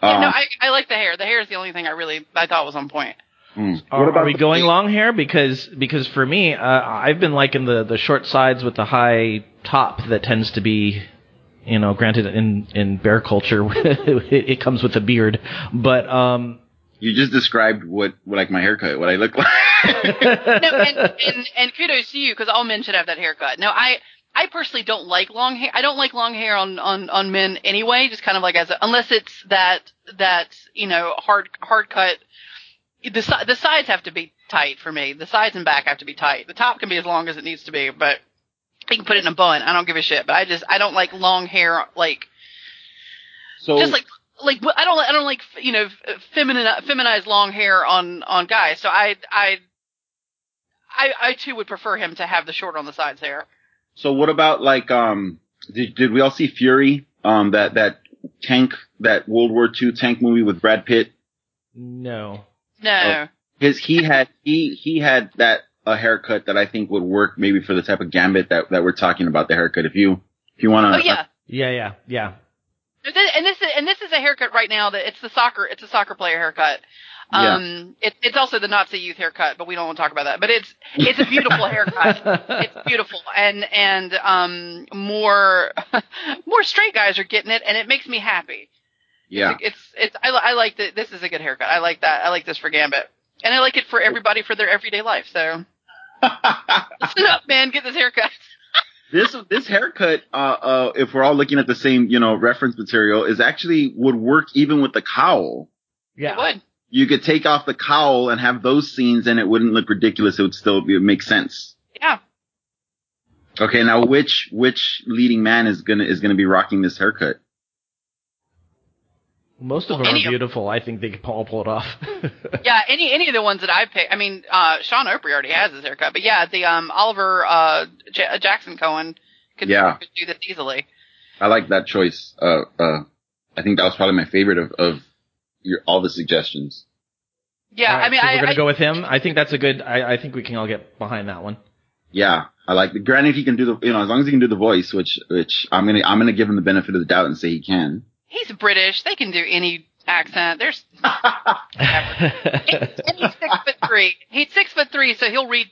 Yeah, no, Um, I, I like the hair. The hair is the only thing I really I thought was on point. hmm. Are, are we the- going long hair? Because because for me, uh, I've been liking the the short sides with the high top that tends to be, you know, granted in in bear culture it, it comes with a beard, but um. You just described what, what like my haircut, what I look like. no, and, and and kudos to you because all men should have that haircut. No, I I personally don't like long hair. I don't like long hair on on on men anyway. Just kind of like as a, unless it's that that you know hard hard cut. The the sides have to be tight for me. The sides and back have to be tight. The top can be as long as it needs to be, but you can put it in a bun. I don't give a shit. But I just I don't like long hair like so just like like I don't I don't like you know feminine feminized long hair on on guys. So I I I I too would prefer him to have the short on the sides hair. So what about like um did, did we all see Fury? Um that that tank that World War II tank movie with Brad Pitt? No. No. His he had he he had that a haircut that I think would work maybe for the type of gambit that that we're talking about the haircut. If you if you want to Oh yeah. Yeah, yeah, yeah. And this- and this is and this is a haircut right now that it's the soccer it's a soccer player haircut. Yeah. Um, it, it's also the Nazi youth haircut, but we don't want to talk about that. But it's it's a beautiful haircut. It's beautiful, and and um more more straight guys are getting it, and it makes me happy. yeah. It's it's I, I like that. This is a good haircut. I like that. I like this for Gambit, and I like it for everybody for their everyday life. So listen up, man. Get this haircut. this this haircut, uh, uh, if we're all looking at the same, you know, reference material, is actually would work even with the cowl. Yeah. It would. You could take off the cowl and have those scenes, and it wouldn't look ridiculous. It would still be, make sense. Yeah. Okay, now which which leading man is gonna is gonna be rocking this haircut? Most of Well, them any are of- beautiful. I think they could all pull it off. Yeah. Any any of the ones that I picked. I mean, uh, Sean O'Pry already has his haircut, but yeah, the um Oliver uh J- Jackson Cohen could, Yeah. could do this easily. I like that choice. Uh, uh, I think that was probably my favorite of, of your, all the suggestions. Yeah. All right, I mean, so I, we're gonna I- go with him. I think that's a good. I, I think we can all get behind that one. Yeah, I like the. Granted, he can do the, you know, as long as he can do the voice, which, which I'm gonna, I'm gonna give him the benefit of the doubt and say he can. he's British. They can do any accent. There's and he's six foot three. He's six foot three, so he'll read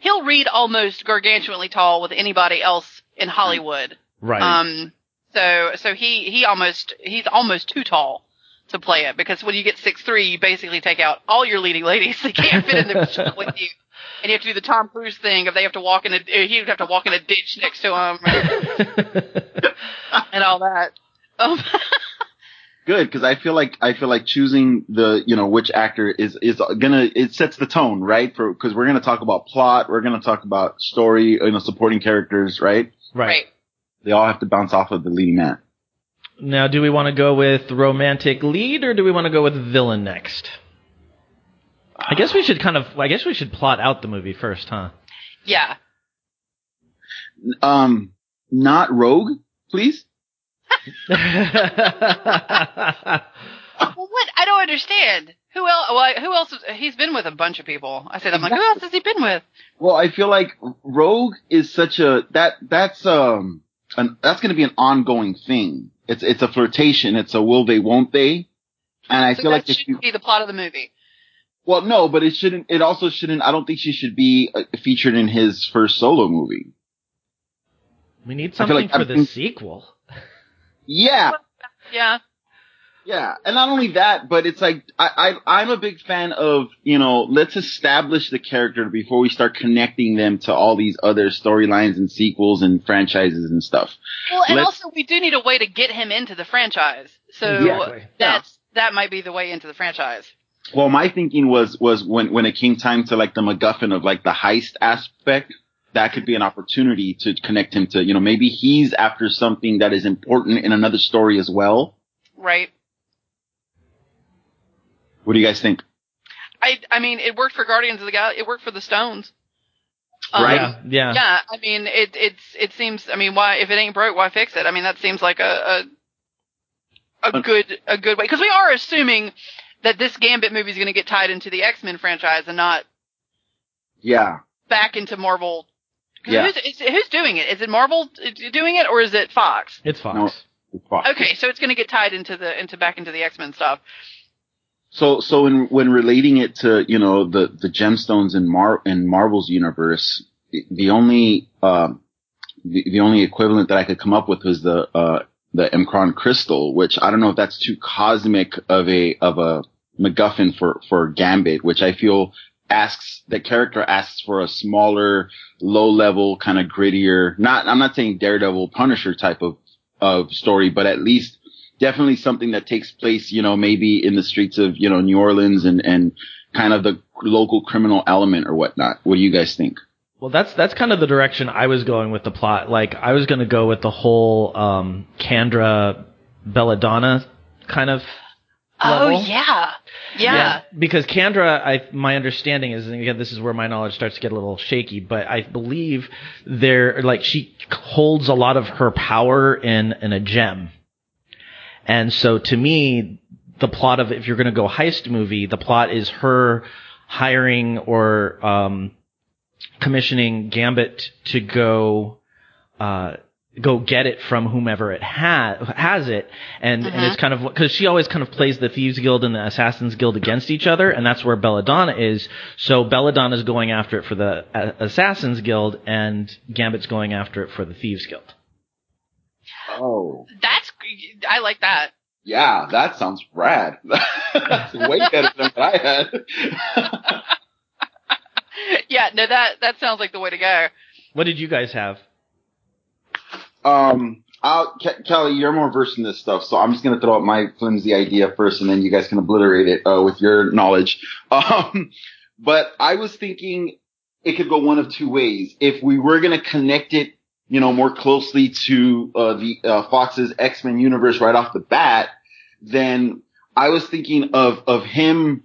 he'll read almost gargantuanly tall with anybody else in Hollywood. right. Um, so so he he almost he's almost too tall to play it because when you get six three, you basically take out all your leading ladies. They can't fit in the shot with you, and you have to do the Tom Cruise thing. If they have to walk in a he would have to walk in a ditch next to him and all that. Um, Good, because I feel like I feel like choosing the, you know, which actor is is gonna it sets the tone, right? For because we're gonna talk about plot, we're gonna talk about story, you know, supporting characters, right? right. right. They all have to bounce off of the leading man. Now, do we want to go with romantic lead or do we want to go with villain next? I guess we should kind of. I guess we should plot out the movie first, huh? Yeah. Um, not Rogue, please. Well, what? I don't understand. Who else? Well, who else? He's been with a bunch of people. I said, I'm like, who else has he been with? Well, I feel like Rogue is such a that that's um an, that's going to be an ongoing thing. It's it's a flirtation. It's a will they won't they. And I So feel that like if should be the plot of the movie. Well, no, but it shouldn't. It also shouldn't. I don't think she should be uh, featured in his first solo movie. We need something like for the sequel. Yeah, Yeah. Yeah, and not only that, but it's like I, I I'm a big fan of you know let's establish the character before we start connecting them to all these other storylines and sequels and franchises and stuff. Well, and Let's- also we do need a way to get him into the franchise. So Exactly. that's that might be the way into the franchise. Well, my thinking was was when when it came time to like the MacGuffin of like the heist aspect, that could be an opportunity to connect him to you know maybe he's after something that is important in another story as well. Right. What do you guys think? I I mean it worked for Guardians of the Galaxy. It worked for the Stones. Um, Right. Yeah, yeah. Yeah, I mean it. It's it seems. I mean, why if it ain't broke, why fix it? I mean, that seems like a a, a good a good way because we are assuming that this Gambit movie is going to get tied into the X Men franchise and not Yeah, back into Marvel. Yeah. Who's, is, who's doing it? Is it Marvel doing it or is it Fox? It's Fox. No. Okay, so it's going to get tied into the into back into the X Men stuff. So, so when when relating it to you know the the gemstones in Mar in Marvel's universe, the only um the, the only equivalent that I could come up with was the uh the M'Kraan crystal, which I don't know if that's too cosmic of a of a MacGuffin for for Gambit, which I feel asks the character asks for a smaller, low level, kind of grittier. Not I'm not saying Daredevil, Punisher type of of story, but at least definitely something that takes place, you know, maybe in the streets of, you know, New Orleans and, and kind of the local criminal element or whatnot. What do you guys think? Well, that's that's kind of the direction I was going with the plot. Like I was going to go with the whole um Candra Belladonna kind of Oh level. yeah, yeah. Because Candra, I my understanding is, and again, this is where my knowledge starts to get a little shaky, but I believe there, like, she holds a lot of her power in in a gem, and so to me, the plot of if you're going to go heist movie, the plot is her hiring or um, commissioning Gambit to go. Uh, go get it from whomever it ha- has it and and Mhm. it's kind of because she always kind of plays the thieves guild and the assassins guild against each other and that's where belladonna is so belladonna is going after it for the uh, assassins guild and gambit's going after it for the thieves guild Oh, That's I like that. yeah, that sounds rad. That's way better than what I had. yeah, no, that that sounds like the way to go. what did you guys have um, I'll, Ke- Kelley, you're more versed in this stuff, so I'm just gonna throw out my flimsy idea first, and then you guys can obliterate it uh, with your knowledge. Um, but I was thinking it could go one of two ways. If we were gonna connect it, you know, more closely to uh, the uh, Fox's X Men universe right off the bat, then I was thinking of of him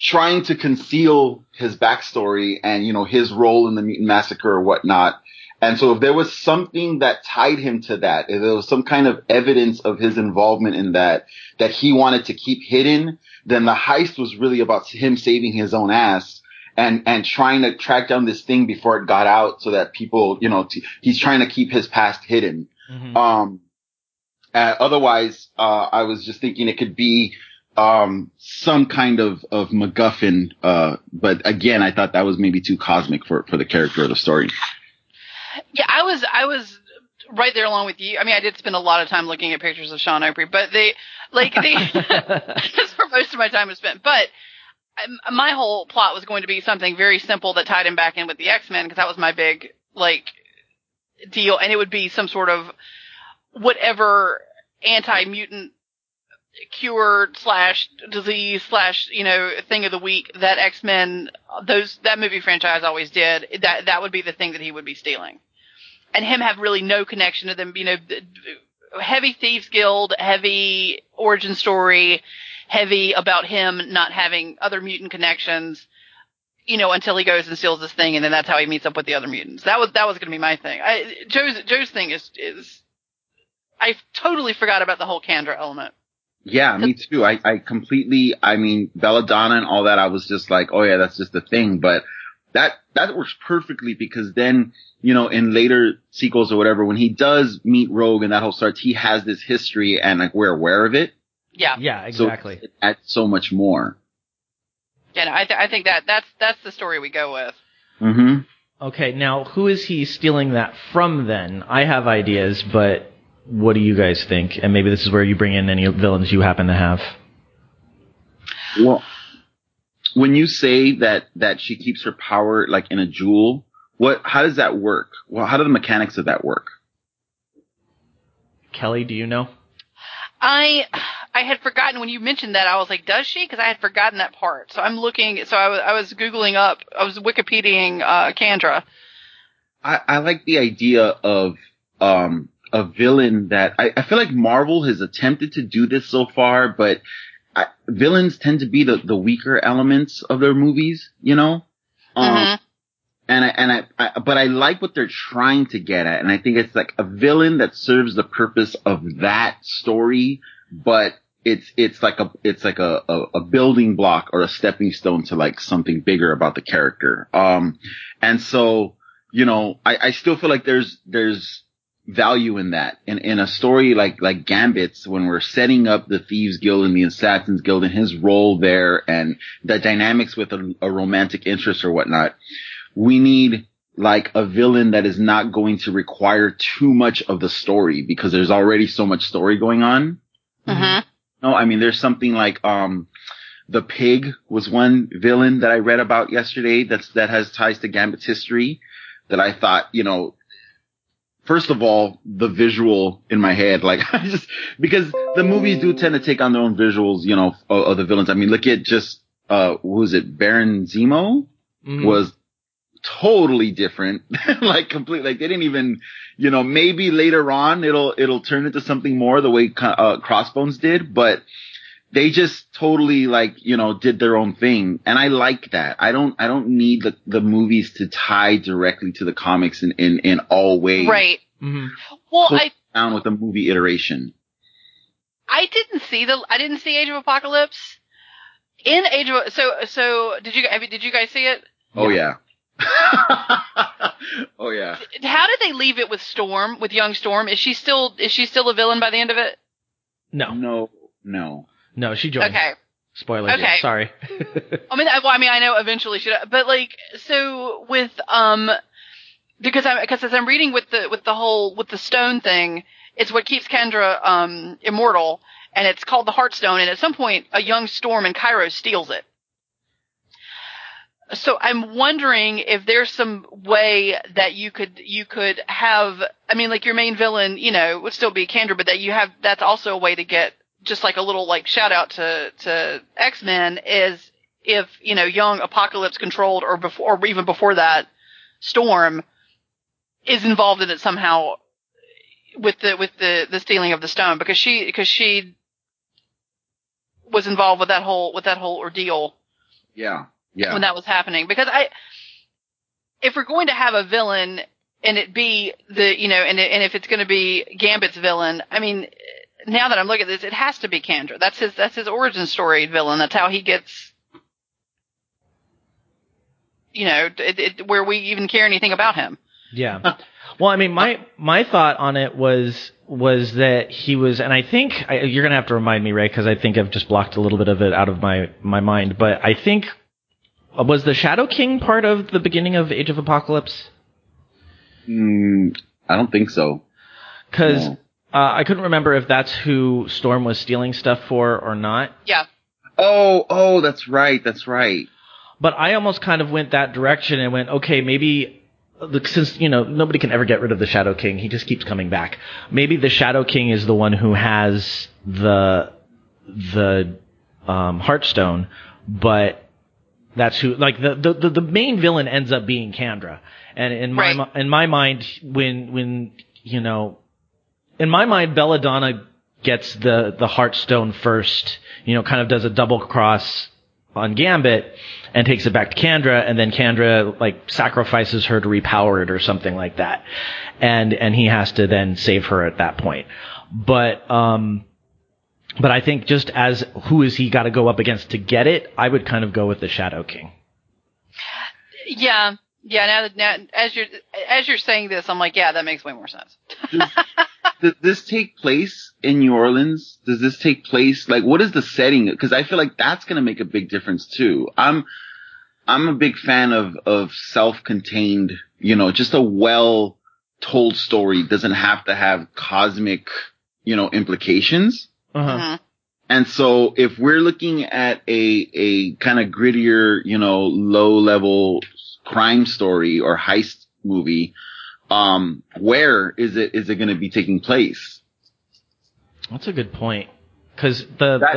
trying to conceal his backstory and you know his role in the mutant massacre or whatnot. And so if there was something that tied him to that, if there was some kind of evidence of his involvement in that, that he wanted to keep hidden, then the heist was really about him saving his own ass and, and trying to track down this thing before it got out so that people, you know, t- he's trying to keep his past hidden. Um, uh, otherwise, uh, I was just thinking it could be, um, some kind of, of MacGuffin. Uh, but again, I thought that was maybe too cosmic for, for the character of the story. Yeah, I was I was right there along with you. I mean, I did spend a lot of time looking at pictures of Sean O'Pry, but they like they that's where most of my time was spent. But Um, my whole plot was going to be something very simple that tied him back in with the X Men because that was my big like deal, and it would be some sort of whatever anti mutant cure slash disease slash you know thing of the week that X Men those that movie franchise always did that that would be the thing that he would be stealing, and him have really no connection to them. You know, heavy thieves guild, heavy origin story, heavy about him not having other mutant connections. You know, until he goes and steals this thing, and then that's how he meets up with the other mutants. That was that was going to be my thing. I, Joe's Joe's thing is is I totally forgot about the whole Candra element. Yeah, me too. I, I completely, I mean, Belladonna and all that, I was just like, oh yeah, that's just a thing. But that, that works perfectly because then, you know, in later sequels or whatever, when he does meet Rogue and that whole starts, he has this history and like we're aware of it. Yeah. yeah So exactly it adds so much more. Yeah, I, th- I think that that's that's the story we go with. Mm-hmm. Okay, now who is he stealing that from then? I have ideas, but what do you guys think? And maybe this is where you bring in any villains you happen to have. Well, when you say that that she keeps her power like in a jewel, what? How does that work? Well, how do the mechanics of that work? Kelley, do you know? I I had forgotten when you mentioned that. I was like, does she? Because I had forgotten that part. So I'm looking. So I was I was googling up. I was Wikipediaing uh, Kendra. I, I like the idea of um a villain that I, I feel like Marvel has attempted to do this so far, but I, villains tend to be the, the weaker elements of their movies, you know? Um, Mhm. and I, and I, I, but I like what they're trying to get at. And I think it's like a villain that serves the purpose of that story, but it's, it's like a, it's like a, a, a building block or a stepping stone to like something bigger about the character. Um, and so, you know, I, I still feel like there's, there's value in that. In, in a story like, like Gambit's, when we're setting up the Thieves Guild and the Assassins Guild and his role there and the dynamics with a, a romantic interest or whatnot, we need like a villain that is not going to require too much of the story because there's already so much story going on. Mhm. No, I mean, there's something like, um, the pig was one villain that I read about yesterday that's, that has ties to Gambit's history that I thought, you know, first of all, the visual in my head, like I just, because the movies do tend to take on their own visuals, you know, of, of the villains. I mean, look at just, uh, who was it? Baron Zemo Mhm. was totally different. like complete, like they didn't even, you know, maybe later on it'll, it'll turn into something more the way, uh, Crossbones did, but they just totally like, you know, did their own thing. And I like that. I don't, I don't need the, the movies to tie directly to the comics in, in, in all ways. Right. Mhm. Well, Cool. I Down with the movie iteration. I didn't see the I didn't see Age of Apocalypse. In Age of so so did you have you- did you guys see it? Oh yeah. oh yeah. How did they leave it with Storm with young Storm? Is she still is she still a villain by the end of it? No, No, no. no, she joined. Okay. Spoiler. Okay. yeah, sorry. I mean, I, well, I mean, I know eventually she, but like, so with um, because I'm because as I'm reading with the with the whole with the stone thing, it's what keeps Kendra um immortal, and it's called the Heartstone. And at some point, a young Storm in Cairo steals it. So I'm wondering if there's some way that you could you could have. I mean, like your main villain, you know, would still be Kendra, but that you have that's also a way to get just like a little like shout out to to X Men is if you know young Apocalypse controlled or before or even before that Storm is involved in it somehow with the with the the stealing of the stone because she because she was involved with that whole with that whole ordeal Yeah. Yeah. when that was happening because I if we're going to have a villain and it be the you know and it, and if it's going to be Gambit's villain I mean now that I'm looking at this it has to be Kendra that's his that's his origin story villain that's how he gets you know it, it, where we even care anything about him Yeah. Well, I mean, my my thought on it was was that he was, and I think I, you're gonna have to remind me, Ray, because I think I've just blocked a little bit of it out of my my mind. But I think was the Shadow King part of the beginning of Age of Apocalypse? Mm, I don't think so. Because No. uh, I couldn't remember if that's who Storm was stealing stuff for or not. yeah Oh, oh, that's right. That's right. But I almost kind of went that direction and went, okay, maybe since you know nobody can ever get rid of the Shadow King, he just keeps coming back. Maybe the Shadow King is the one who has the the um, Heartstone, but that's who like the, the the main villain ends up being Candra. And in my Right. in my mind, when when you know, in my mind, Belladonna gets the the Heartstone first. You know, kind of does a double cross on Gambit and takes it back to Candra, and then Candra like sacrifices her to repower it or something like that, and and he has to then save her at that point. But um, but I think just as who is he got to go up against to get it, I would kind of go with the Shadow King. yeah yeah now that now as you're as you're saying this I'm like yeah that makes way more sense does this take place in New Orleans? Does this take place like what is the setting? Because I feel like that's going to make a big difference too. I'm I'm a big fan of of self-contained, you know, just a well told story doesn't have to have cosmic, you know, implications. Uh-huh. Mhm. And so if we're looking at a, a kind of grittier, you know, low level crime story or heist movie, um, where is it, is it going to be taking place? That's a good point. Because the, That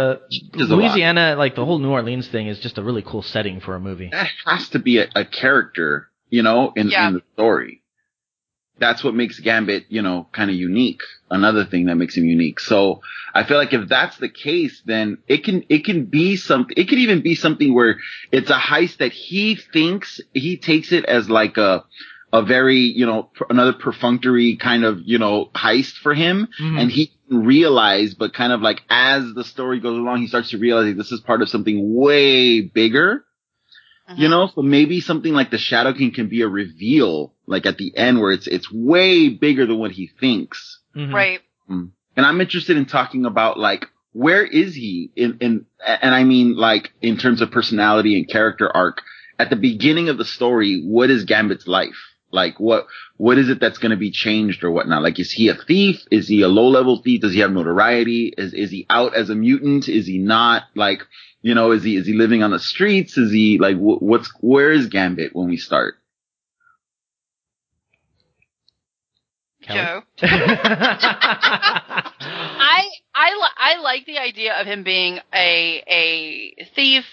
the is a lot. Louisiana, like the whole New Orleans thing, is just a really cool setting for a movie. That has to be a, a character, you know, in, Yeah. in the story. That's what makes Gambit, you know, kind of unique. Another thing that makes him unique. So I feel like if that's the case, then it can, it can be something, it could even be something where it's a heist that he thinks, he takes it as like a, a very, you know, per- another perfunctory kind of, you know, heist for him. Mhm. And he can realize, but kind of like as the story goes along, he starts to realize that this is part of something way bigger. You Mhm. know, so maybe something like the Shadow King can be a reveal, like at the end where it's, it's way bigger than what he thinks. Mhm. Right. And I'm interested in talking about like, where is he in, in, and I mean like in terms of personality and character arc at the beginning of the story, what is Gambit's life? Like what, what is it that's going to be changed or whatnot? Like, is he a thief? Is he a low level thief? Does he have notoriety? Is, is he out as a mutant? Is he not? Like, you know, is he, is he living on the streets? Is he like, wh- what's, where is Gambit when we start? Kelley? Joe. I I li- I like the idea of him being a a thief,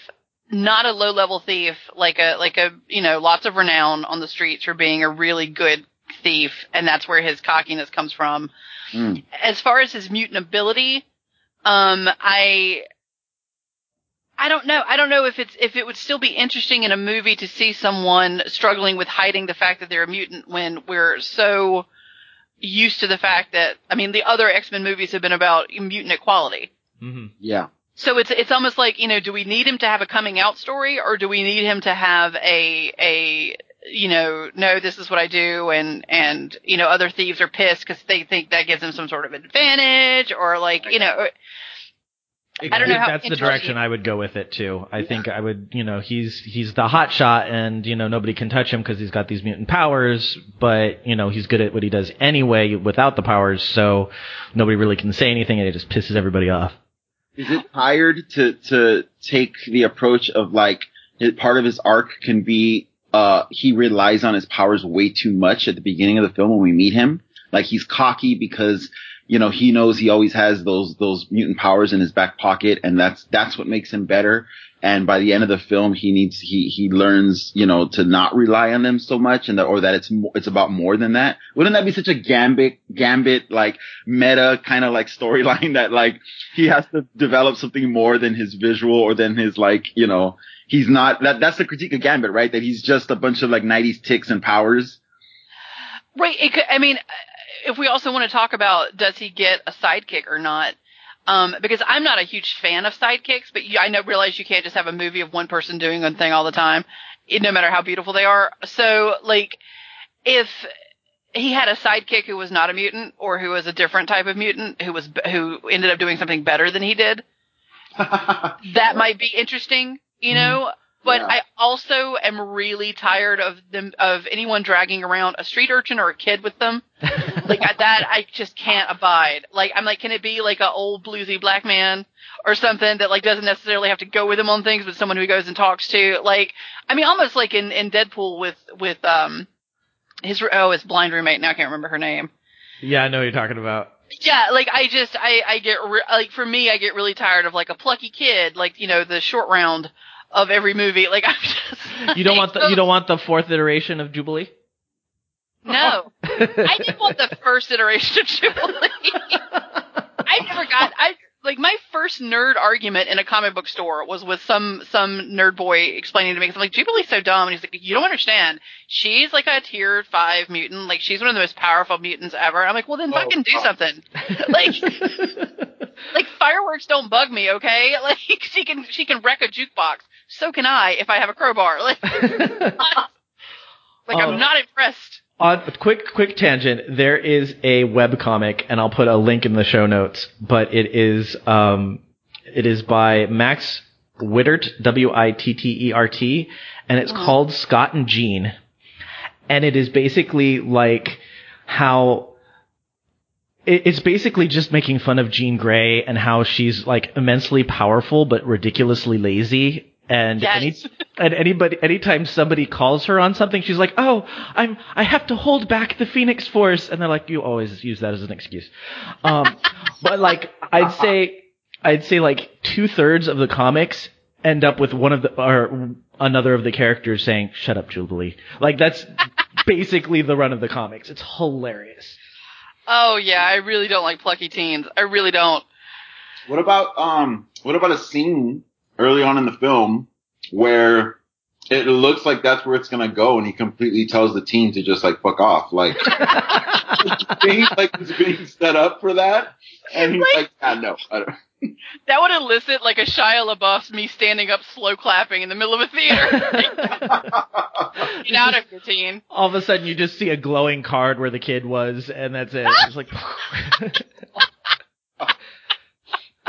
not a low level thief, like a like a you know lots of renown on the streets for being a really good thief, and that's where his cockiness comes from. Mm. As far as his mutant ability, um, I. I don't know. I don't know if it's if it would still be interesting in a movie to see someone struggling with hiding the fact that they're a mutant when we're so used to the fact that I mean the other X Men movies have been about mutant equality. Mhm. Yeah. So it's it's almost like you know, do we need him to have a coming out story, or do we need him to have a a you know, no, this is what I do, and and you know, other thieves are pissed because they think that gives them some sort of advantage, or like you know, I don't know how That's the interesting- direction I would go with it too. I think I would, you know, he's he's the hot shot, and you know nobody can touch him because he's got these mutant powers. But you know he's good at what he does anyway without the powers, so nobody really can say anything, and it just pisses everybody off. Is it tired to to take the approach of like part of his arc can be uh he relies on his powers way too much at the beginning of the film when we meet him? Like he's cocky because you know he knows he always has those those mutant powers in his back pocket and that's that's what makes him better. And by the end of the film, he needs he he learns you know to not rely on them so much, and that or that it's it's about more than that. Wouldn't that be such a gambit gambit like meta kind of like storyline that like he has to develop something more than his visual or than his like you know he's not that that's the critique of Gambit right that he's just a bunch of like 90s ticks and powers. right? It could, I mean, if we also want to talk about does he get a sidekick or not? Um, because I'm not a huge fan of sidekicks, but you, I know realize you can't just have a movie of one person doing one thing all the time, no matter how beautiful they are. So, like, if he had a sidekick who was not a mutant or who was a different type of mutant who was who ended up doing something better than he did, that might be interesting, you know. But Yeah. I also am really tired of them of anyone dragging around a street urchin or a kid with them. like I- that, I just can't abide. Like I'm like, can it be like a old bluesy black man or something that like doesn't necessarily have to go with him on things, but someone who goes and talks to? Like, I mean, almost like in in Deadpool with with um his oh his blind roommate. Now I can't remember her name. yeah, I know what you're talking about. Yeah, like I just I I get re- like for me I get really tired of like a plucky kid like you know the short round of every movie like I'm just You don't want the you don't want the fourth iteration of Jubilee. no I didn't want the first iteration of Jubilee I never got I like my first nerd argument in a comic book store was with some some nerd boy explaining to me 'cause I'm like Jubilee's so dumb and he's like you don't understand she's like a tier five mutant like she's one of the most powerful mutants ever I'm like well then Oh, fucking do God. something like like fireworks don't bug me, okay? Like she can she can wreck a jukebox. So can I if I have a crowbar. Like like. I'm not impressed. On a quick quick tangent, there is a web comic, and I'll put a link in the show notes. But it is um, it is by Max Wittert, W I T T E R T, and it's called Scott and Jean, and it is basically like how it's basically just making fun of Jean Grey and how she's like immensely powerful but ridiculously lazy. And Yes. any and anybody anytime somebody calls her on something, she's like, "Oh, I'm I have to hold back the Phoenix Force," and they're like, "You always use that as an excuse." Um, but like I'd say I'd say like two thirds of the comics end up with one of the or another of the characters saying, "Shut up, Jubilee." Like that's basically the run of the comics. It's hilarious. Oh yeah, I really don't like plucky teens. I really don't. What about um? What about a scene early on in the film where it looks like that's where it's gonna go, and he completely tells the team to just like fuck off, like it's being like it's being set up for that, and he's like, ah, no, I don't. That would elicit like a Shia LaBeouf me standing up slow clapping in the middle of a theater. Get out of here, teen. All of a sudden, you just see a glowing card where the kid was, and that's it. It's like,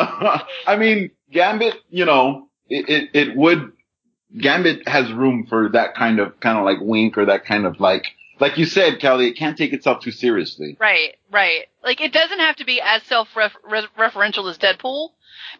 I mean, Gambit, you know, it, it, it would, Gambit has room for that kind of, kind of like wink or that kind of like, like you said, Kelley, it can't take itself too seriously. Right, right. Like it doesn't have to be as self-referential as Deadpool,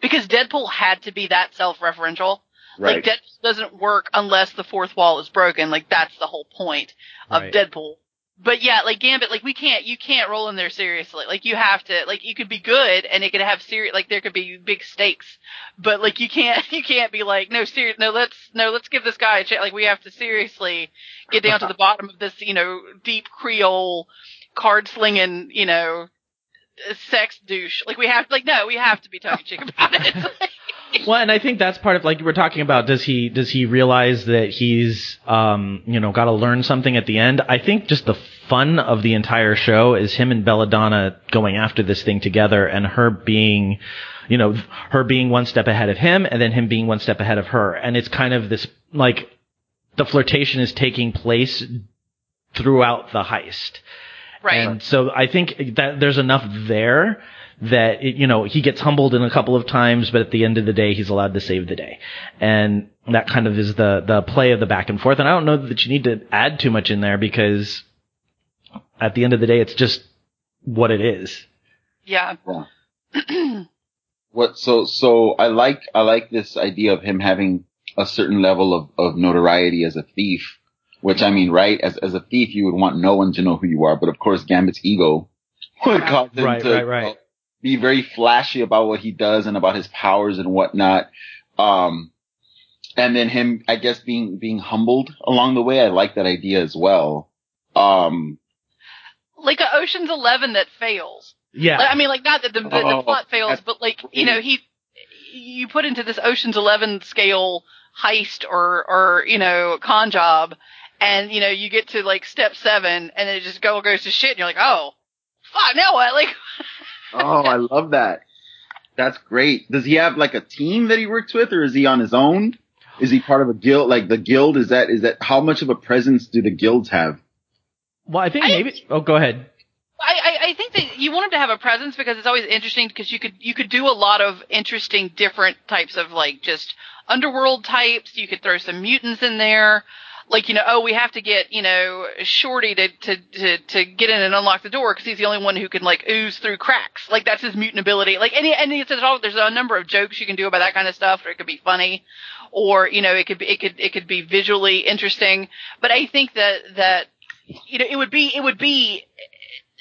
because Deadpool had to be that self-referential. Right. Like Deadpool doesn't work unless the fourth wall is broken. Like that's the whole point of Right. Deadpool. But yeah, like Gambit, like we can't, you can't roll in there seriously. Like you have to, like you could be good and it could have serious, like there could be big stakes, but like you can't, you can't be like, no, serious, no, let's, no, let's give this guy a chance. Like we have to seriously get down to the bottom of this, you know, deep Creole card slinging, you know, sex douche. Like we have, like no, we have to be talking in cheek about it. well, and I think that's part of like we're talking about. Does he does he realize that he's um you know got to learn something at the end? I think just the fun of the entire show is him and Belladonna going after this thing together, and her being, you know, her being one step ahead of him, and then him being one step ahead of her, and it's kind of this like the flirtation is taking place throughout the heist. right. And so I think that there's enough there that it, you know he gets humbled in a couple of times, but at the end of the day, he's allowed to save the day, and that kind of is the the play of the back and forth. And I don't know that you need to add too much in there because at the end of the day, it's just what it is. yeah. What so so I like I like this idea of him having a certain level of, of notoriety as a thief, which I mean, right? As as a thief, you would want no one to know who you are, but of course, Gambit's ego would cause him Right, to right, right. you know, be very flashy about what he does and about his powers and whatnot. Um, and then him, I guess, being being humbled along the way. I like that idea as well. Um, like a Ocean's Eleven that fails. Yeah, Like, I mean, like not that the, the, the Oh, plot fails, but like you know, he you put into this Ocean's Eleven scale heist or or you know con job, and you know you get to like step seven, and it just go goes to shit, and you're like, oh, fuck, now what? Like, oh, I love that. That's great. Does he have like a team that he works with, or is he on his own? Is he part of a guild? Like the guild is that is that how much of a presence do the guilds have? Well, I think I- maybe. Oh, go ahead. I, I, I think that you want him to have a presence because it's always interesting because you could you could do a lot of interesting different types of like just underworld types. You could throw some mutants in there. Like you know, oh, we have to get you know Shorty to to to, to get in and unlock the door because he's the only one who can like ooze through cracks. Like that's his mutant ability. Like any and it's all there's a number of jokes you can do about that kind of stuff. Or it could be funny, or you know, it could be it could it could be visually interesting. But I think that that you know it would be it would be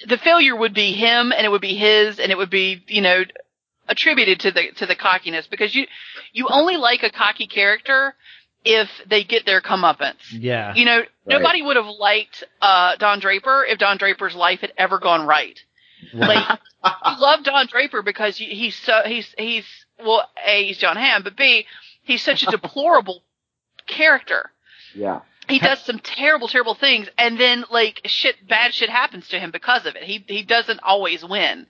the failure would be him and it would be his and it would be you know attributed to the to the cockiness because you you only like a cocky character if they get their comeuppance. Yeah, You know, nobody would have liked uh, Don Draper if Don Draper's life had ever gone right. Like, you love Don Draper because he's so he's he's well, a he's Jon Hamm, but b he's such a deplorable character Yeah. He does some terrible, terrible things, and then like shit, bad shit happens to him because of it. He he doesn't always win,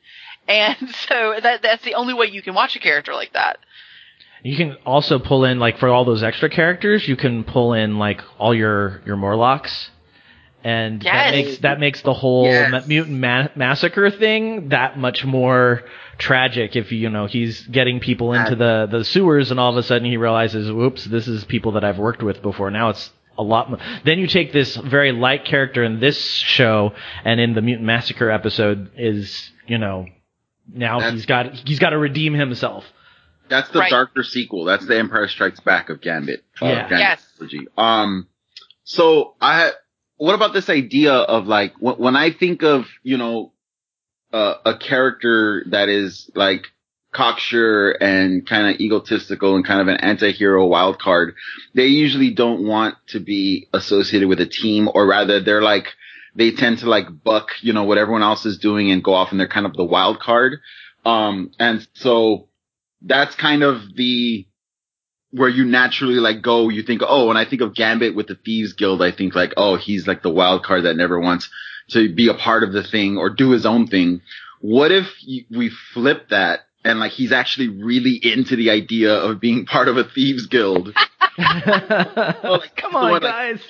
and so that that's the only way you can watch a character like that. You can also pull in like for all those extra characters, you can pull in like all your your Morlocks, and that makes that makes the whole Yes. mutant ma- massacre thing that much more tragic. If you know he's getting people into the the sewers, and all of a sudden he realizes, "Whoops, this is people that I've worked with before." Now it's a lot more. Then you take this very light character in this show, and in the mutant massacre episode is you know now That's- he's got he's got to redeem himself. That's the Right. darker sequel. That's the Empire Strikes Back of Gambit. uh, Yeah. Gambit Yes. trilogy. Um, so I, what about this idea of like when, when I think of you know uh, a character that is like cocksure and kind of egotistical and kind of an anti-hero wild card, they usually don't want to be associated with a team, or rather, they're like they tend to like buck you know what everyone else is doing and go off and they're kind of the wild card. Um, and so that's kind of the where you naturally like go. You think, oh, when I think of Gambit with the Thieves Guild, I think like, oh, he's like the wild card that never wants to be a part of the thing or do his own thing. What if we flip that and like he's actually really into the idea of being part of a Thieves Guild? Oh, like, Come on, one, like, guys.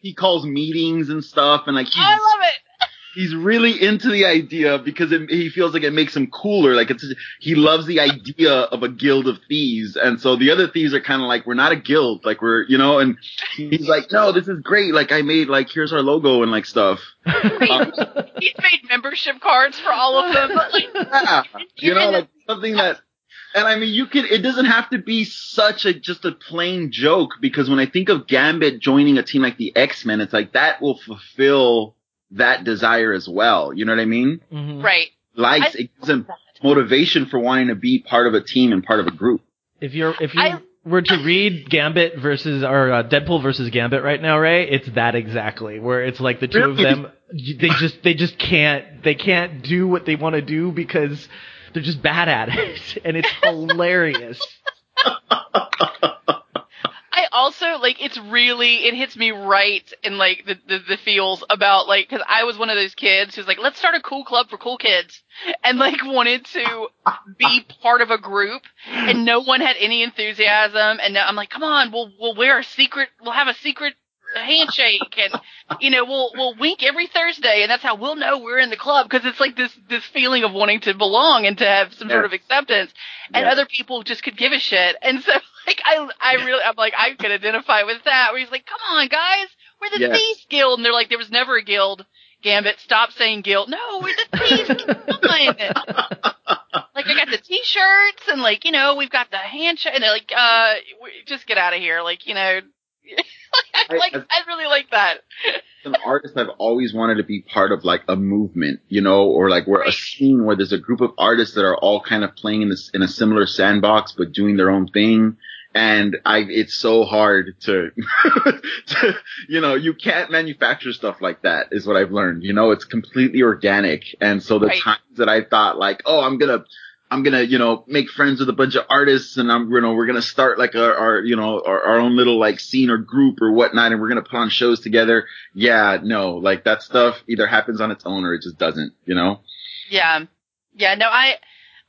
he calls meetings and stuff, and like he's I love it. he's really into the idea because it, he feels like it makes him cooler. Like it's he loves the idea of a guild of thieves, and so the other thieves are kind of like we're not a guild, like we're you know, and he's like, no, this is great. Like I made like here's our logo and like stuff. Um, He's made membership cards for all of them. Like, yeah, you know, Even- like something that. And I mean, you could, it doesn't have to be such a, just a plain joke because when I think of Gambit joining a team like the X-Men, it's like that will fulfill that desire as well. You know what I mean? Mhm. right. Likes, I- it gives him motivation for wanting to be part of a team and part of a group. If you're if you I- were to read Gambit versus or uh, Deadpool versus Gambit right now, Ray, it's that exactly where it's like the two of them they just they just can't they can't do what they want to do because they're just bad at it and it's hilarious. I also like it's really it hits me right in like the the, the feels about like because I was one of those kids who's like let's start a cool club for cool kids and like wanted to be part of a group and no one had any enthusiasm and now I'm like come on we'll we'll wear a secret we'll have a secret handshake and you know we'll we'll wink every Thursday and that's how we'll know we're in the club because it's like this this feeling of wanting to belong and to have some sort of acceptance. And Yeah. other people just could give a shit. And so like I I really I'm like I could identify with that where he's like come on guys we're the Yeah. Thieves Guild. And they're like there was never a guild Gambit. Stop saying guild. No we're the Thieves Guild. Come on. Like I got the T-shirts and like you know we've got the handshake and they're like uh just get out of here. Like you know I, I- like I really like that As an artist, I've always wanted to be part of like a movement, you know, or like where a scene where there's a group of artists that are all kind of playing in this, in a similar sandbox, but doing their own thing. And I, it's so hard to, to, you know, you can't manufacture stuff like that is what I've learned. You know, it's completely organic. And so the Right. times that I thought like, oh, I'm gonna, I'm gonna, you know, make friends with a bunch of artists and I'm, you know, we're gonna start like our, our you know, our, our own little like scene or group or whatnot and we're gonna put on shows together. Yeah, no, like that stuff either happens on its own or it just doesn't, you know? Yeah, yeah. No, I,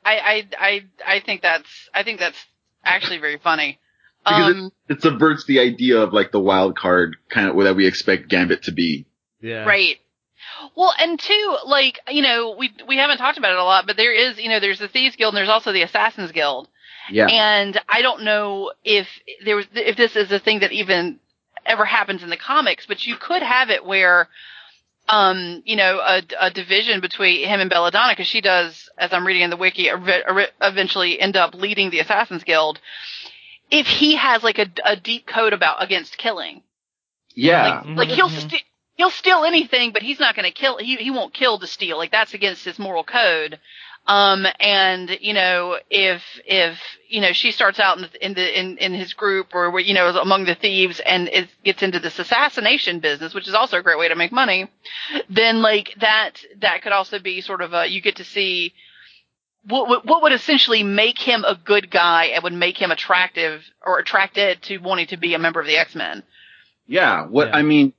I, I, I, I think that's, I think that's actually very funny. Because Um, It subverts the idea of like the wild card kind of that we expect Gambit to be. Yeah. right. Well, and two, like you know, we we haven't talked about it a lot, but there is, you know, there's the Thieves Guild and there's also the Assassins Guild, Yeah. and I don't know if there was if this is a thing that even ever happens in the comics, but you could have it where. Um, you know, a, a division between him and Belladonna, because she does, as I'm reading in the wiki, eventually end up leading the Assassins Guild. If he has like a, a deep code about against killing, yeah. like, like he'll Mhm. st- he'll steal anything, but he's not going to kill. He he won't kill to steal. Like that's against his moral code. Um, and you know, if if you know she starts out in the, in the in in his group or you know among the thieves and it gets into this assassination business, which is also a great way to make money, then like that that could also be sort of a you get to see. What, what, what would essentially make him a good guy and would make him attractive or attracted to wanting to be a member of the X Men? Yeah. What Yeah. I mean,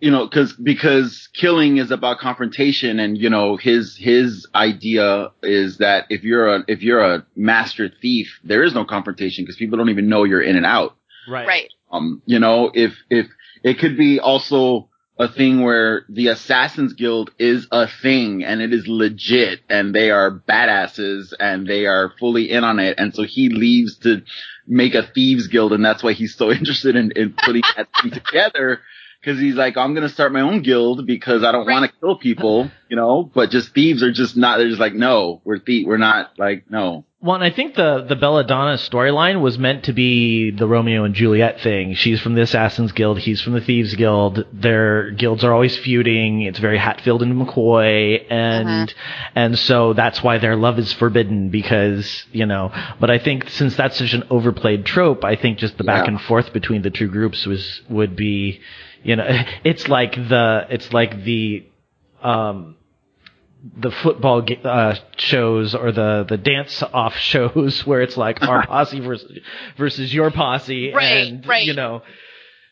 you know, cause, because killing is about confrontation and, you know, his, his idea is that if you're a, if you're a master thief, there is no confrontation because people don't even know you're in and out. Right. Right. Um, you know, if, if it could be also, a thing where the Assassins Guild is a thing and it is legit and they are badasses and they are fully in on it. And so he leaves to make a thieves guild and that's why he's so interested in, in putting that thing together. Cause he's like, I'm gonna start my own guild because I don't Right. want to kill people, you know, but just thieves are just not, they're just like, no, we're thief, we're not like, no. Well, and I think the the Belladonna storyline was meant to be the Romeo and Juliet thing. She's from the Assassins Guild, he's from the Thieves Guild. Their guilds are always feuding. It's very Hatfield and McCoy, and uh-huh. and so that's why their love is forbidden because you know. But I think since that's such an overplayed trope, I think just the back Yeah. and forth between the two groups was would be, you know, it's like the it's like the um the football uh, shows or the the dance off shows where it's like our posse versus versus your posse Right, and right. you know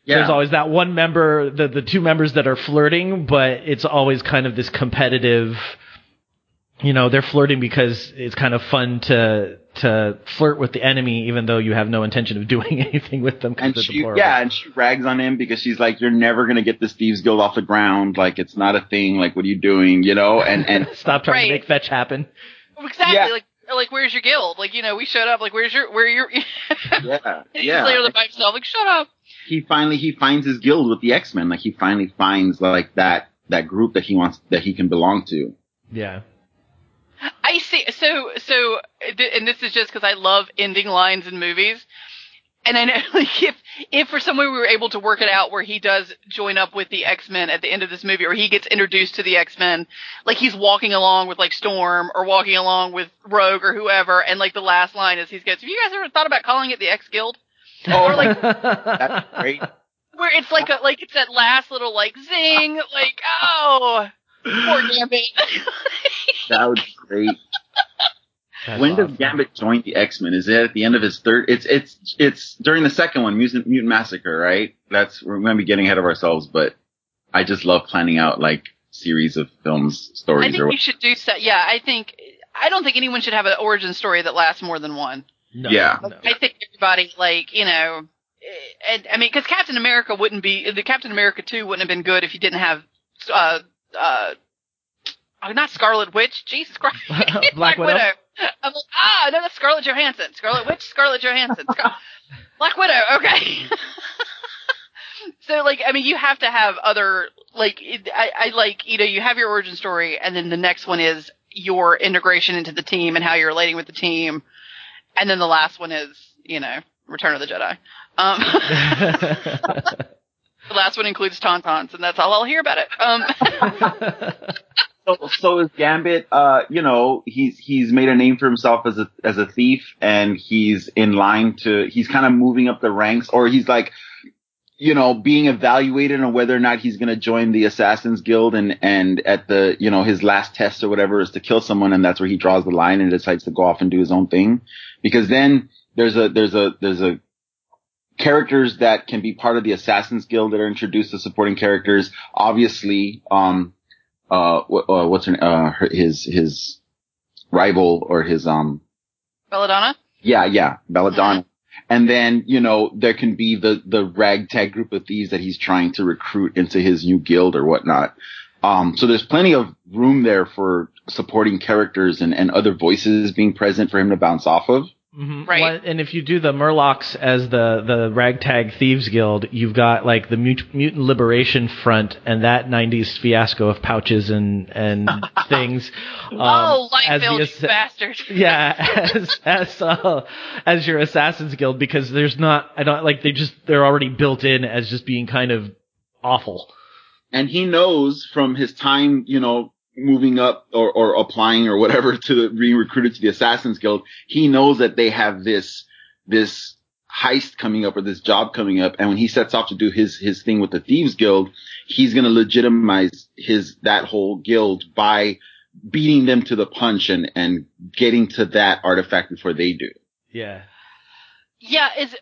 Yeah. there's always that one member the the two members that are flirting but it's always kind of this competitive you know they're flirting because it's kind of fun to to flirt with the enemy even though you have no intention of doing anything with them and she, deplorable. yeah, and she rags on him because she's like, "You're never gonna get this thieves guild off the ground. Like it's not a thing. Like what are you doing? You know?" And and stop trying to make fetch happen Exactly. Yeah. Like like where's your guild? Like you know we showed up. Like where's your where your yeah, He's yeah. later by himself. Like shut up. He finally he finds his guild with the X Men. Like he finally finds like that that group that he wants that he can belong to. yeah I see. So, so, and this is just because I love ending lines in movies. And I know, like, if if for some way we were able to work it out where he does join up with the X Men at the end of this movie, or he gets introduced to the X Men, like he's walking along with like Storm, or walking along with Rogue, or whoever, and like the last line is he goes, "Have you guys ever thought about calling it the X Guild?" Oh, like- That's great. Where it's like a like it's that last little like zing, like oh, poor Gambit. That was great. That's when awesome. does Gambit join the X Men? Is it at the end of his third? It's it's it's during the second one, Mutant, Mutant Massacre, right? That's we're going to be getting ahead of ourselves, but I just love planning out like series of films, stories. I stories, think or you should do so. Yeah, I think I don't think anyone should have an origin story that lasts more than one. No, Yeah. no. I think everybody, like, you know, and I mean, because Captain America wouldn't be the Captain America two wouldn't have been good if you didn't have, uh, uh, oh, not Scarlet Witch, Jesus Christ, Black Widow? I'm like, ah, no, that's Scarlett Johansson, Scarlet Witch, Scarlett Johansson, Scar- Black Widow. Okay. so, like, I mean, you have to have other, like, I, I like, you know, you have your origin story, and then the next one is your integration into the team and how you're relating with the team, and then the last one is, you know, Return of the Jedi. Um, the last one includes Tauntauns, and that's all I'll hear about it. Um, So, so is Gambit, uh, you know, he's, he's made a name for himself as a, as a thief and he's in line to, he's kind of moving up the ranks or he's like, you know, being evaluated on whether or not he's going to join the Assassin's Guild and, and at the, you know, his last test or whatever is to kill someone and that's where he draws the line and decides to go off and do his own thing. Because then there's a, there's a, there's a, characters that can be part of the Assassin's Guild that are introduced as supporting characters. Obviously, um, uh, what, uh what's her, uh, his, his rival or his, um, Belladonna. yeah, yeah, Belladonna. And then, you know, there can be the, the ragtag group of thieves that he's trying to recruit into his new guild or whatnot. Um, so there's plenty of room there for supporting characters and, and other voices being present for him to bounce off of. Mhm. Right. Well, and if you do the Murlocs as the the ragtag thieves guild, you've got like the Mut- mutant liberation front and that '90s fiasco of pouches and and things. Um, oh, as the Lightfield, ass- bastard. yeah, as as uh, as your assassins guild because there's not I don't like they just they're already built in as just being kind of awful. and he knows from his time, you know, moving up or, or applying or whatever to being recruited to the Assassin's Guild, he knows that they have this, this heist coming up or this job coming up. And when he sets off to do his, his thing with the Thieves Guild, he's going to legitimize his, that whole guild by beating them to the punch and, and getting to that artifact before they do. Yeah. Yeah, is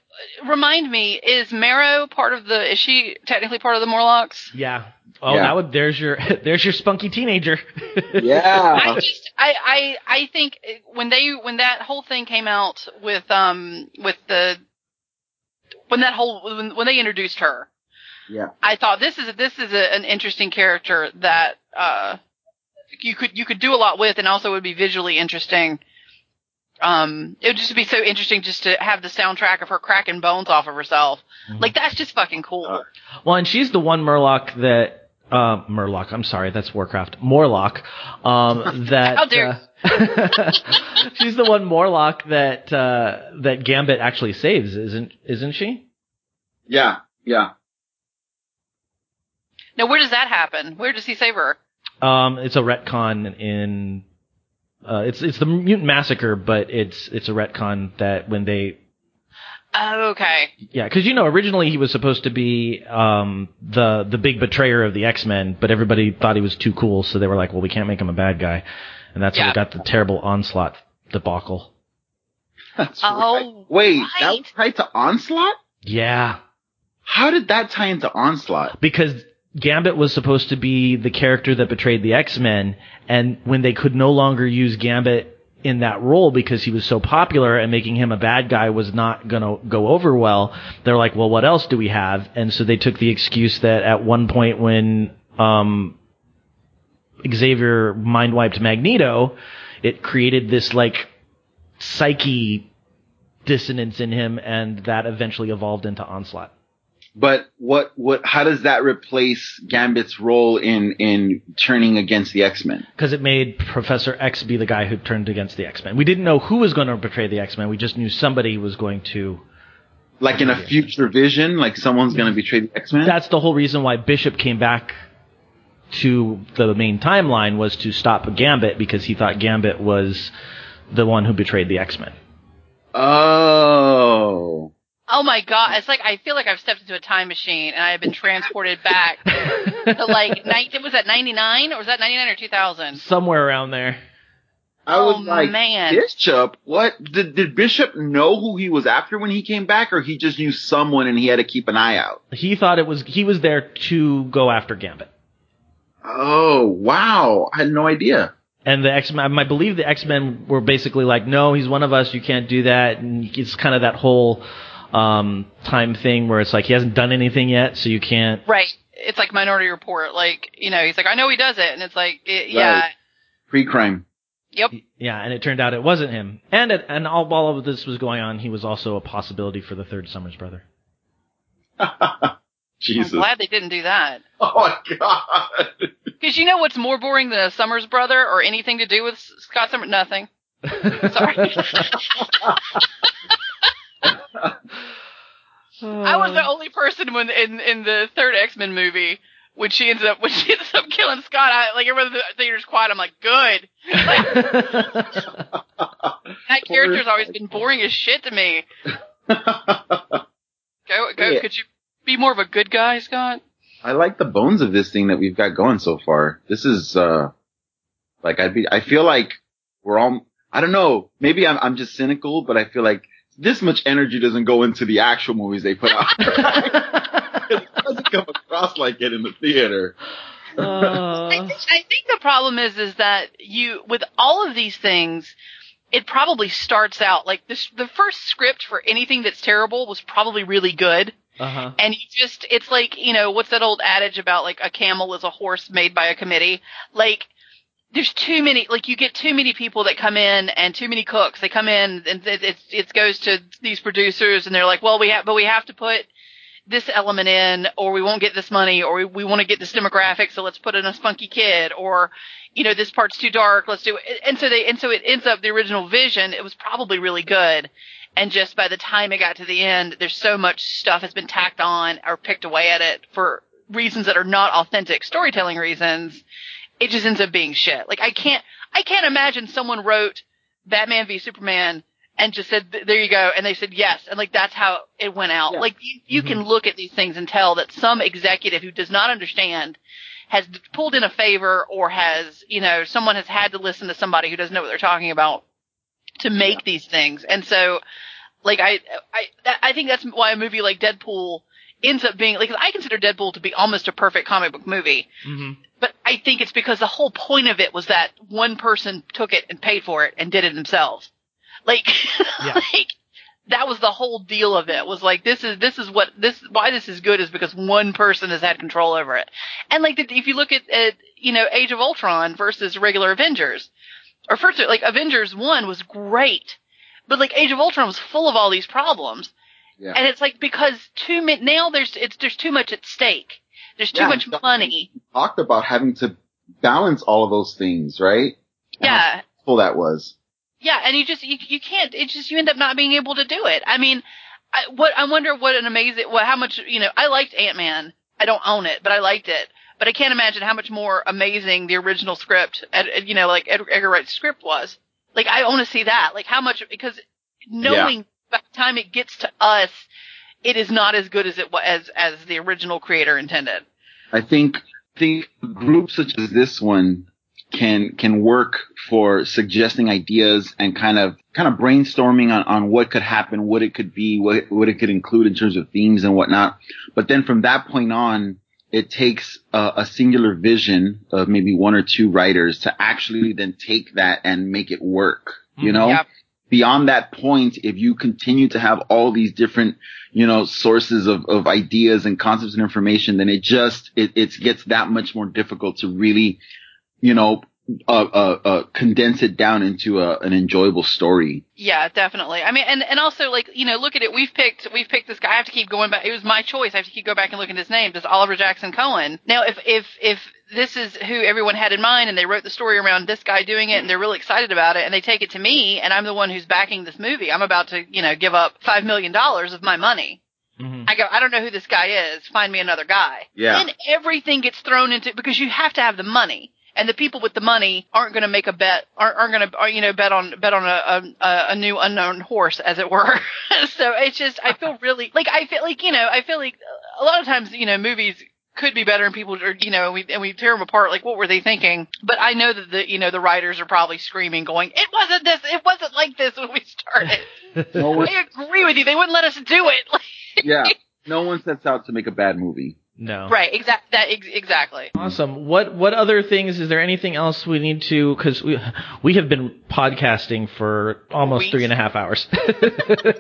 remind me, is Marrow part of the? Is she technically part of the Morlocks? Yeah. Oh, Yeah. that would there's your there's your spunky teenager. Yeah. I just, I, I, I think when they, when that whole thing came out with, um, with the, when that whole, when, when they introduced her, Yeah. I thought this is this is a, an interesting character that uh, you could you could do a lot with, and also would be visually interesting. Um, it would just be so interesting just to have the soundtrack of her cracking bones off of herself. Mhm. Like that's just fucking cool. Uh, Well, and she's the one Murloc that uh, Murloc. I'm sorry, that's Warcraft. Morlock. Um, that How dare uh, she's the one Morlock that uh, that Gambit actually saves, isn't isn't she? Yeah. Yeah. now, where does that happen? Where does he save her? Um, it's a retcon in. Uh, it's it's the mutant massacre, but it's it's a retcon that when they Oh, okay. Yeah, because you know originally he was supposed to be um, the the big betrayer of the X Men, but everybody thought he was too cool, so they were like, "Well, we can't make him a bad guy," and that's how Yeah. we got the terrible onslaught debacle. That's Oh, right. Wait, that right. was tied to Onslaught? Yeah, How did that tie into Onslaught? because Gambit was supposed to be the character that betrayed the X Men, and when they could no longer use Gambit in that role because he was so popular and making him a bad guy was not gonna go over well, they're like, well, what else do we have? And so they took the excuse that at one point when um, Xavier mind wiped Magneto, it created this like psyche dissonance in him, and that eventually evolved into Onslaught. But what, what, how does that replace Gambit's role in, in turning against the X-Men? because it made Professor X be the guy who turned against the X Men. We didn't know who was going to betray the X Men. We just knew somebody was going to. Like in a future vision, like someone's gonna mm-hmm. betray the X-Men? That's the whole reason why Bishop came back to the main timeline was to stop Gambit because he thought Gambit was the one who betrayed the X Men. Oh. Oh my god! It's like I feel like I've stepped into a time machine and I have been transported back to like night. Was that ninety nine or was that ninety nine or two thousand? Somewhere around there. I was Oh, like, man. Bishop? What? Did, did Bishop know who he was after when he came back, or he just knew someone and he had to keep an eye out? He thought it was he was there to go after Gambit. Oh, wow. I had no idea. And the X Men, I believe the X Men were basically like, no, he's one of us. You can't do that. And it's kind of that whole um, time thing where it's like he hasn't done anything yet, so you can't. Right. It's like Minority Report. Like you know, he's like, I know he does it, and it's like, it, yeah, Right. Pre-crime. yep. Yeah, and it turned out it wasn't him. And it, and all while of this was going on, he was also a possibility for the third Summers brother. Jesus. I'm glad they didn't do that. Oh my god. Because you know what's more boring than a Summers brother or anything to do with Scott Summers? Nothing. Sorry. I was the only person when in in the third X Men movie when she ends up when she ends up killing Scott. I, like everyone in the theater's quiet. I'm like, good. That character's always been boring as shit to me. Go go. Yeah. Could you be more of a good guy, Scott? I like the bones of this thing that we've got going so far. This is uh like I'd be I feel like we're all I don't know, maybe I'm I'm just cynical, but I feel like this much energy doesn't go into the actual movies they put out. it doesn't come across like it in the theater. I, Uh, think, I think the problem is is that you with all of these things it probably starts out like this the first script for anything that's terrible was probably really good uh-huh. and you just it's like you know what's that old adage about like a camel is a horse made by a committee like there's too many like you get too many people that come in and too many cooks. They come in and it it, it goes to these producers and they're like well we have but we have to put this element in or we won't get this money or we, we want to get this demographic so let's put in a spunky kid or you know this part's too dark let's do it. And so they and so it ends up the original vision it was probably really good. And just by the time it got to the end there's so much stuff has been tacked on or picked away at it for reasons that are not authentic storytelling reasons it just ends up being shit like i can't i can't imagine someone wrote batman v superman and just said, "There you go," and they said yes, and like that's how it went out. Yeah. Like you, you can mm-hmm. look at these things and tell that some executive who does not understand has pulled in a favor, or has you know someone has had to listen to somebody who doesn't know what they're talking about to make these things, and so like I, I, I think that's why a movie like Deadpool ends up being like I consider Deadpool to be almost a perfect comic book movie. hmm But I think it's because the whole point of it was that one person took it and paid for it and did it themselves. Like, Yeah. like that was the whole deal of it was like this is this is what this why this is good is because one person has had control over it and like the, if you look at, at you know age of ultron versus regular avengers or first like avengers 1 was great but like age of ultron was full of all these problems Yeah. and it's like because too many now there's it's there's too much at stake there's too Yeah, much money Talked about having to balance all of those things, right? How yeah stressful that was. Yeah, and you just you, you can't. It's just you end up not being able to do it. I mean, I, what I wonder what an amazing what how much you know. I liked Ant Man. I don't own it, but I liked it. But I can't imagine how much more amazing the original script, you know, like Edgar Wright's script was. Like I want to see that. Like how much because knowing by the time it gets to us, it is not as good as it was as as the original creator intended. I think think groups such as this one can can work for suggesting ideas and kind of kind of brainstorming on, on what could happen, what it could be, what what it could include in terms of themes and whatnot. But then from that point on, it takes a, a singular vision of maybe one or two writers to actually then take that and make it work. You Mhm. know, Yeah. Beyond that point, if you continue to have all these different, you know, sources of, of ideas and concepts and information, then it just, it, it gets that much more difficult to really, you know, uh, uh, uh, condense it down into a, an enjoyable story. Yeah, definitely. I mean, and and also like you know, look at it. We've picked we've picked this guy. I have to keep going back. It was my choice. I have to keep going back and looking at his name. This Oliver Jackson Cohen. Now, if if if this is who everyone had in mind, and they wrote the story around this guy doing it, and they're really excited about it, and they take it to me, and I'm the one who's backing this movie. I'm about to you know give up five million dollars of my money. Mhm. I go, I don't know who this guy is. Find me another guy. Yeah. Then everything gets thrown into because you have to have the money, and the people with the money aren't going to make a bet, aren't, aren't going to, uh, you know, bet on bet on a, a a new unknown horse, as it were. so it's just, I feel really like I feel like you know, I feel like a lot of times you know movies could be better and people are you know we and we tear them apart like what were they thinking but i know that the you know the writers are probably screaming going it wasn't this it wasn't like this when we started No one, i agree with you they wouldn't let us do it yeah. No one sets out to make a bad movie. No. Right, exact that ex- exactly. Awesome. What what other things? Is there anything else we need to? Because we we have been podcasting for almost Weeks. three and a half hours.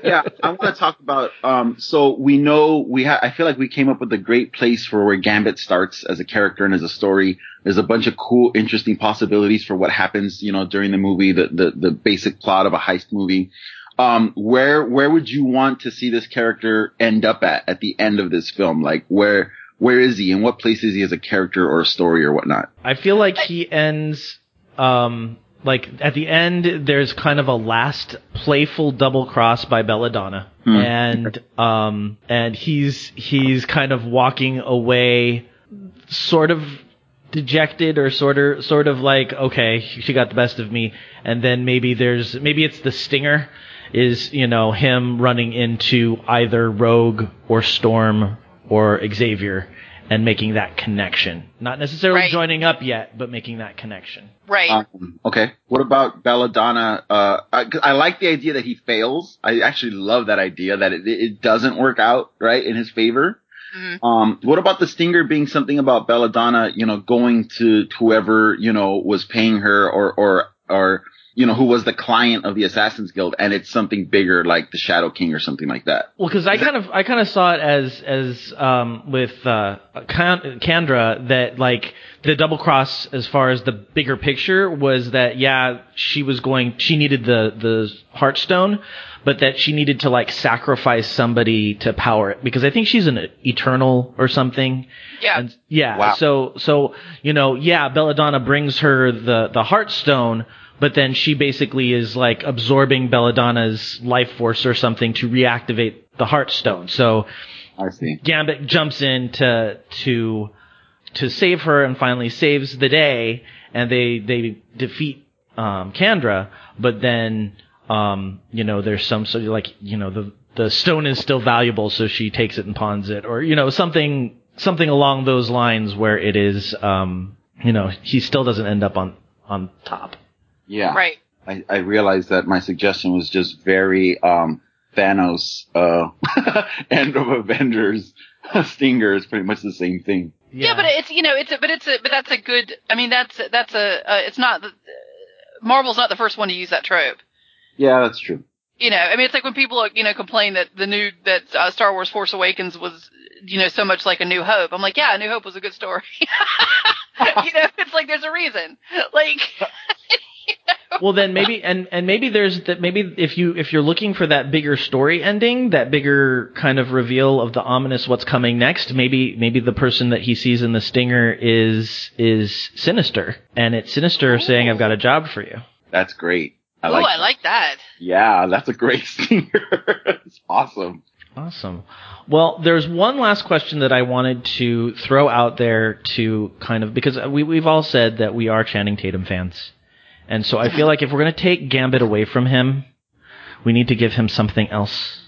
yeah, I want to talk about. Um, so we know we have. I feel like we came up with a great place for where Gambit starts as a character and as a story. There's a bunch of cool, interesting possibilities for what happens, you know, during the movie. The the the basic plot of a heist movie. Um, where where would you want to see this character end up at at the end of this film? Like where where is he? In what place is he as a character or a story or whatnot? I feel like he ends um like at the end there's kind of a last playful double cross by Belladonna. Hmm. And um and he's he's kind of walking away sort of dejected or sort of sort of like okay she got the best of me and then maybe there's maybe it's the stinger is you know him running into either rogue or storm or xavier and making that connection not necessarily Right. joining up yet but making that connection Right. Um, okay. What about Belladonna? Uh, I, 'cause I like the idea that he fails. I actually love that idea that it, it doesn't work out right in his favor. Mhm. Um, what about the stinger being something about Belladonna, you know, going to whoever, you know, was paying her or, or, or, you know, who was the client of the Assassin's Guild and it's something bigger like the Shadow King or something like that. Well, because I kind of I kind of saw it as as um, with uh, Candra that like the double cross as far as the bigger picture was that yeah she was going she needed the the Heartstone, but that she needed to like sacrifice somebody to power it because I think she's an eternal or something. yeah. And yeah, Wow. so so you know, yeah, Belladonna brings her the the Heartstone, but then she basically is like absorbing Belladonna's life force or something to reactivate the Heartstone. So I see. Gambit jumps in to to to save her and finally saves the day, and they they defeat um, Candra, but then um, you know there's some sort of like you know the the stone is still valuable, so she takes it and pawns it, or you know something something along those lines where it is um, you know he still doesn't end up on on top. Yeah. Right. I, I realized that my suggestion was just very um, Thanos uh, end of Avengers. Stinger is pretty much the same thing. Yeah. but it's you know it's a but it's a but that's a good. I mean that's that's a uh, it's not the- Marvel's not the first one to use that trope. Yeah, that's true. You know, I mean, it's like when people you know complain that the new that uh, Star Wars Force Awakens was you know so much like a New Hope. I'm like, yeah, a New Hope was a good story. you know, it's like there's a reason. Like. Well then maybe and and maybe there's that maybe if you if you're looking for that bigger story ending that bigger kind of reveal of the ominous what's coming next maybe maybe the person that he sees in the stinger is is sinister and it's sinister Ooh. saying i've got a job for you that's great I like I like that. Yeah, that's a great stinger. it's awesome. Awesome. Well, there's one last question that I wanted to throw out there to kind of because we we've all said that we are Channing Tatum fans. And so I feel like if we're going to take Gambit away from him, we need to give him something else.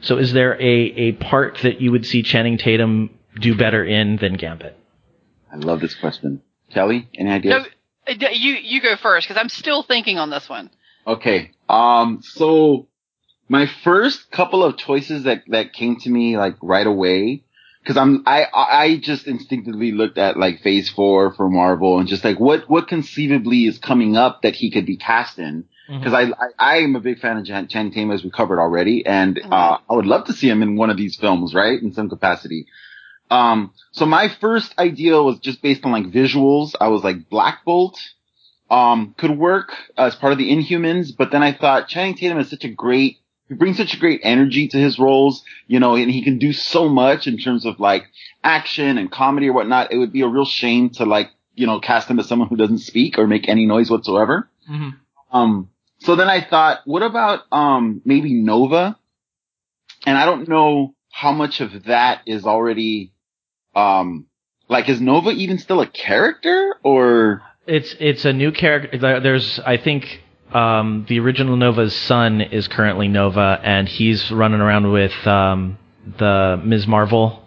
So is there a, a part that you would see Channing Tatum do better in than Gambit? I love this question. Kelley, any ideas? No, uh, you, you go first because I'm still thinking on this one. Okay. Um, so my first couple of choices that, that came to me like right away because I'm I I just instinctively looked at like Phase Four for Marvel and just like what what conceivably is coming up that he could be cast in because mm-hmm. I, I, I am a big fan of Jan, Channing Tatum as we covered already and mm-hmm. uh, I would love to see him in one of these films right in some capacity. Um, so my first idea was just based on like visuals. I was like Black Bolt um, could work as part of the Inhumans, but then I thought Channing Tatum is such a great he brings such a great energy to his roles, you know, and he can do so much in terms of like action and comedy or whatnot. It would be a real shame to like, you know, cast him as someone who doesn't speak or make any noise whatsoever. Mm-hmm. Um, so then I thought, what about, um, maybe Nova? And I don't know how much of that is already, um, like, is Nova even still a character or? It's, it's a new character. There's, I think, um, the original Nova's son is currently Nova, and he's running around with um, the Ms. Marvel,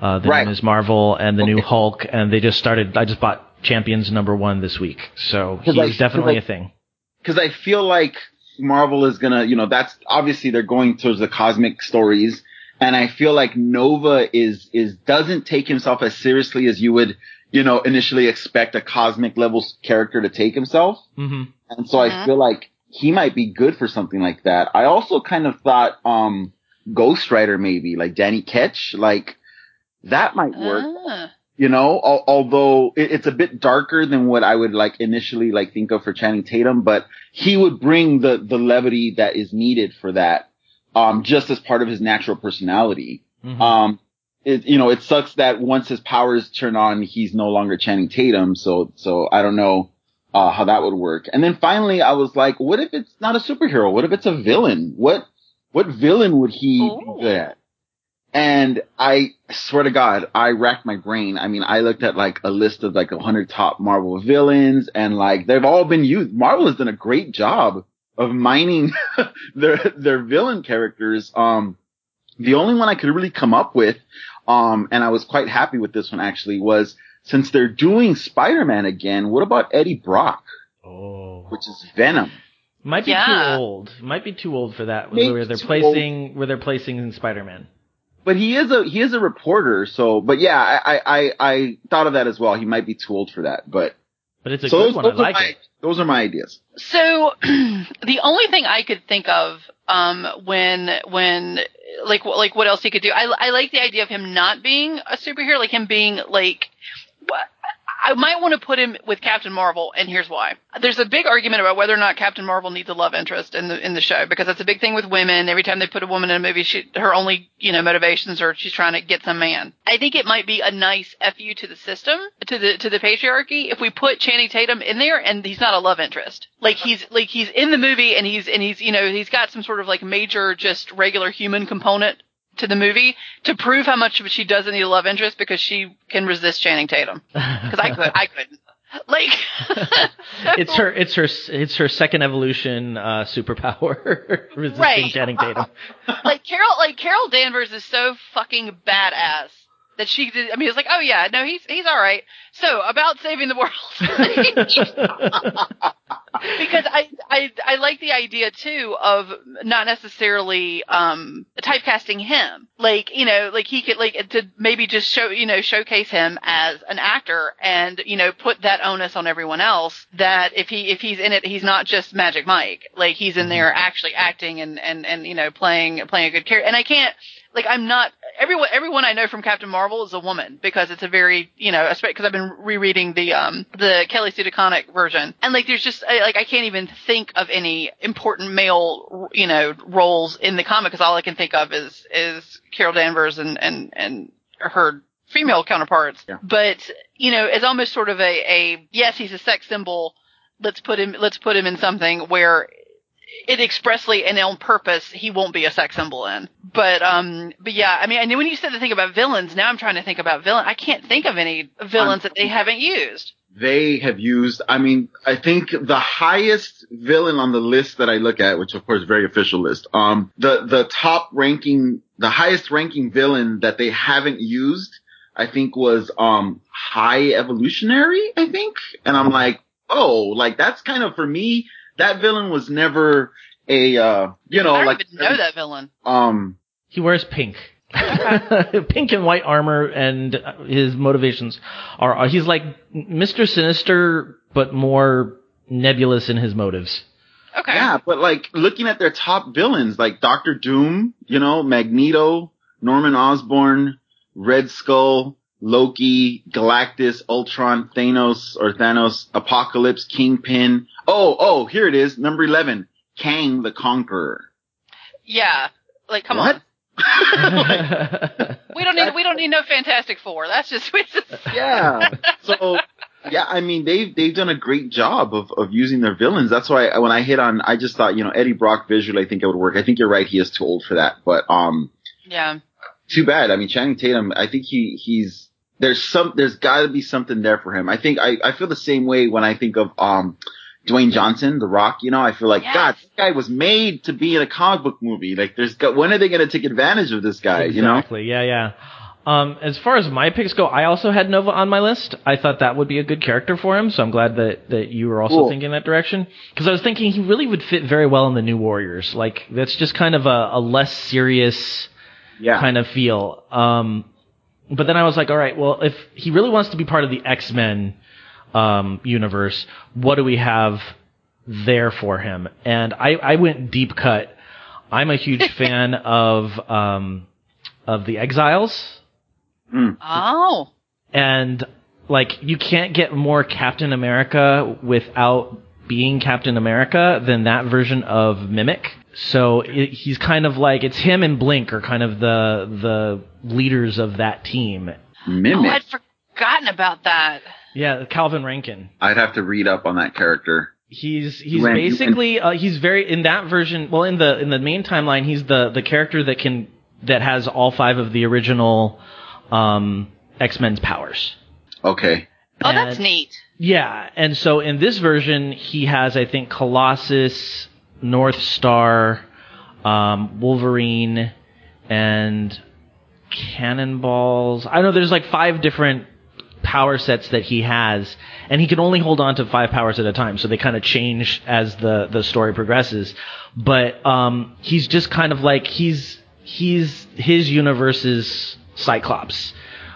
uh, the right. Ms. Marvel, and the okay. new Hulk, and they just started. I just bought Champions number one this week, so he's I, definitely I, a thing. Because I feel like Marvel is gonna, you know, that's obviously they're going towards the cosmic stories, and I feel like Nova is is doesn't take himself as seriously as you would you know, initially expect a cosmic level character to take himself. Mm-hmm. And so mm-hmm. I feel like he might be good for something like that. I also kind of thought, um, Ghost Rider maybe, like Danny Ketch, like that might work. Uh. You know, al- although it, it's a bit darker than what I would like initially like think of for Channing Tatum, but he would bring the, the levity that is needed for that, um, just as part of his natural personality. Mm-hmm. Um, it, you know, it sucks that once his powers turn on, he's no longer Channing Tatum. So, so I don't know, uh, how that would work. And then finally, I was like, what if it's not a superhero? What if it's a villain? What, what villain would he be good at? And I swear to God, I racked my brain. I mean, I looked at like a list of like a hundred top Marvel villains and like they've all been used. Marvel has done a great job of mining their, their villain characters. Um, the only one I could really come up with, um, and I was quite happy with this one actually, was since they're doing Spider-Man again, what about Eddie Brock? Oh. Which is Venom. Might be yeah. too old. Might be too old for that. Maybe where they're placing old. where they're placing in Spider-Man. But he is a he is a reporter, so but yeah, I I I thought of that as well. He might be too old for that, but but it's a so good those, one. Those I like my, it. Those are my ideas. So the only thing I could think of um, when when like like what else he could do. I I like the idea of him not being a superhero, like him being like I might want to put him with Captain Marvel, and here's why. There's a big argument about whether or not Captain Marvel needs a love interest in the in the show because that's a big thing with women. Every time they put a woman in a movie, she her only you know motivations are she's trying to get some man. I think it might be a nice fu to the system, to the to the patriarchy, if we put Channing Tatum in there and he's not a love interest. Like he's like he's in the movie and he's and he's you know he's got some sort of like major just regular human component to the movie to prove how much she doesn't need a love interest because she can resist Channing Tatum. Because I could, I couldn't. Like it's her, it's her, it's her second evolution uh, superpower, resisting right. Channing Tatum. like Carol, like Carol Danvers is so fucking badass that she did. I mean, it's like, oh yeah, no, he's he's all right. So about saving the world, because I I I like the idea too of not necessarily um typecasting him, like you know, like he could like to maybe just show you know showcase him as an actor and you know put that onus on everyone else that if he if he's in it, he's not just Magic Mike, like he's in there actually acting and and and you know playing playing a good character. And I can't like I'm not everyone everyone I know from Captain Marvel is a woman because it's a very you know because I've been rereading the um the Kelly Sue DeConnick version. And like there's just like I can't even think of any important male you know roles in the comic because all I can think of is is Carol Danvers and and and her female counterparts. Yeah. but you know it's almost sort of a a yes he's a sex symbol. Let's put him let's put him in something where it expressly and on purpose he won't be a sex symbol in. But um but yeah, I mean and when you said the thing about villains, now I'm trying to think about villain. I can't think of any villains that they haven't used. they have used i mean i think the highest villain on the list that i look at which of course is very official list um the the top ranking the highest ranking villain that they haven't used i think was um high evolutionary i think and i'm like oh like that's kind of for me that villain was never a uh you know I don't like even know that villain. um He wears pink. pink and white armor, and uh, his motivations are uh, he's like Mr. Sinister, but more nebulous in his motives. Okay. Yeah, but like looking at their top villains, like Doctor Doom, you know, Magneto, Norman Osborn, Red Skull, Loki, Galactus, Ultron, Thanos or Thanos, Apocalypse, Kingpin. Oh, oh, here it is, number 11, Kang the Conqueror. Yeah. Like come What? on. We don't need we don't need no Fantastic Four. That's just, just yeah. So yeah, I mean they've they've done a great job of of using their villains. That's why when I hit on, I just thought you know Eddie Brock visually, I think it would work. I think you're right, he is too old for that, but um. yeah. too bad. I mean, Channing Tatum, I think he, he's, there's some, there's gotta be something there for him. I think, I, I feel the same way when I think of, um, Dwayne Johnson, The Rock, you know, I feel like, Yes. God, this guy was made to be in a comic book movie. Like, there's, when are they gonna take advantage of this guy, you know? Exactly. Yeah, yeah. Um, as far as my picks go, I also had Nova on my list. I thought that would be a good character for him, so I'm glad that, that you were also Cool. thinking that direction. Because I was thinking he really would fit very well in the New Warriors. Like that's just kind of a, a less serious Yeah. kind of feel. Um, but then I was like, all right, well, if he really wants to be part of the X Men um, universe, what do we have there for him? And I, I went deep cut. I'm a huge fan of um, of the Exiles, Oh. and like you can't get more Captain America without being Captain America than that version of Mimic. So it, he's kind of like it's him and Blink are kind of the the leaders of that team. Oh, I'd forgotten about that. Yeah, Calvin Rankin. I'd have to read up on that character. He's he's When- basically uh, he's very in that version. Well, in the in the main timeline, he's the the character that can that has all five of the original um, X Men's powers. Okay. Oh, that's neat. Yeah, and so in this version, he has I think Colossus, Northstar, um, Wolverine, and Cannonballs. I know there's like five different power sets that he has, and he can only hold on to five powers at a time. So they kind of change as the the story progresses. But um, he's just kind of like he's he's his universe's Cyclops,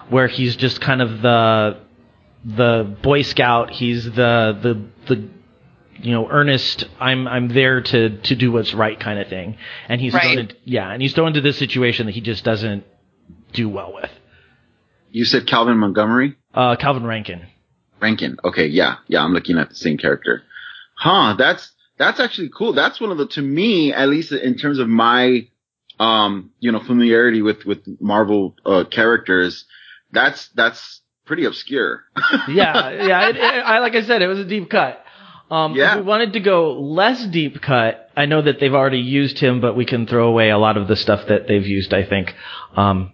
where he's just kind of the the Boy Scout. He's the the the you know earnest. I'm I'm there to to do what's right kind of thing. And he's Right. thrown into, yeah, and he's thrown into this situation that he just doesn't do well with. You said Calvin Montgomery? Uh, Calvin Rankin. Rankin. Okay, yeah, yeah, I'm looking at the same character. Huh, that's that's actually cool. That's one of the to me, at least in terms of my um, you know, familiarity with with Marvel uh characters, that's that's pretty obscure. yeah, yeah. It, it, I like I said, it was a deep cut. Um, Yeah. If we wanted to go less deep cut, I know that they've already used him, but we can throw away a lot of the stuff that they've used. I think, um,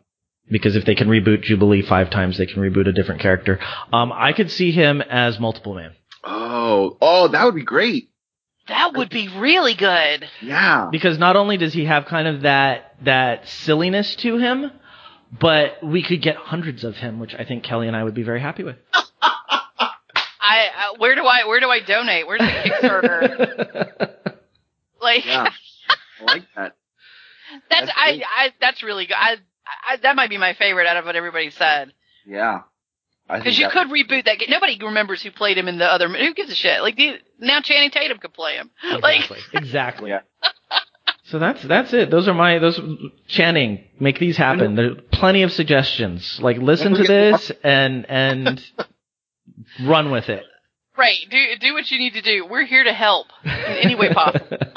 because if they can reboot Jubilee five times, they can reboot a different character. Um, I could see him as multiple man Oh, oh, that would be great. That would be really good. Yeah. because not only does he have kind of that that silliness to him, but we could get hundreds of him, which I think Kelley and I would be very happy with. I where do I where do I donate? Where's the Kickstarter? like Yeah, I like that. that's, That's I. I that's really good. I, I that might be my favorite out of what everybody said. Yeah, Because you that- could reboot that game. Nobody remembers who played him in the other. Who gives a shit? Like the, now, Channing Tatum could play him. Like Exactly. exactly. Yeah. So that's that's it. Those are my those Channing. Make these happen. There are plenty of suggestions. Like listen to this and and run with it. Right, do do what you need to do. We're here to help in any way possible.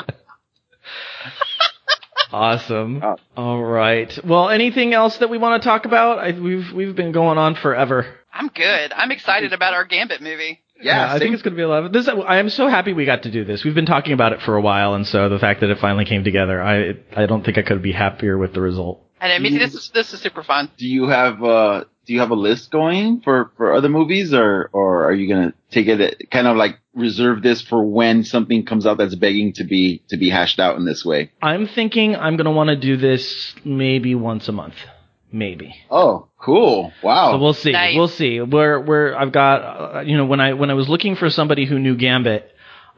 awesome. Oh. All right. Well, anything else that we want to talk about? I, we've we've been going on forever. I'm good. I'm excited about our Gambit movie. Yeah, I think it's going to be a lot of this. I am so happy we got to do this. We've been talking about it for a while, and so the fact that it finally came together, I I don't think I could be happier with the result. And I mean, this is this is super fun. Do you have uh do you have a list going for for other movies or or are you gonna take it kind of like reserve this for when something comes out that's begging to be to be hashed out in this way? I'm thinking I'm going to want to do this maybe once a month, maybe. Oh, cool! Wow. So we'll see. Nice. We'll see. Where where I've got uh, you know when I when I was looking for somebody who knew Gambit,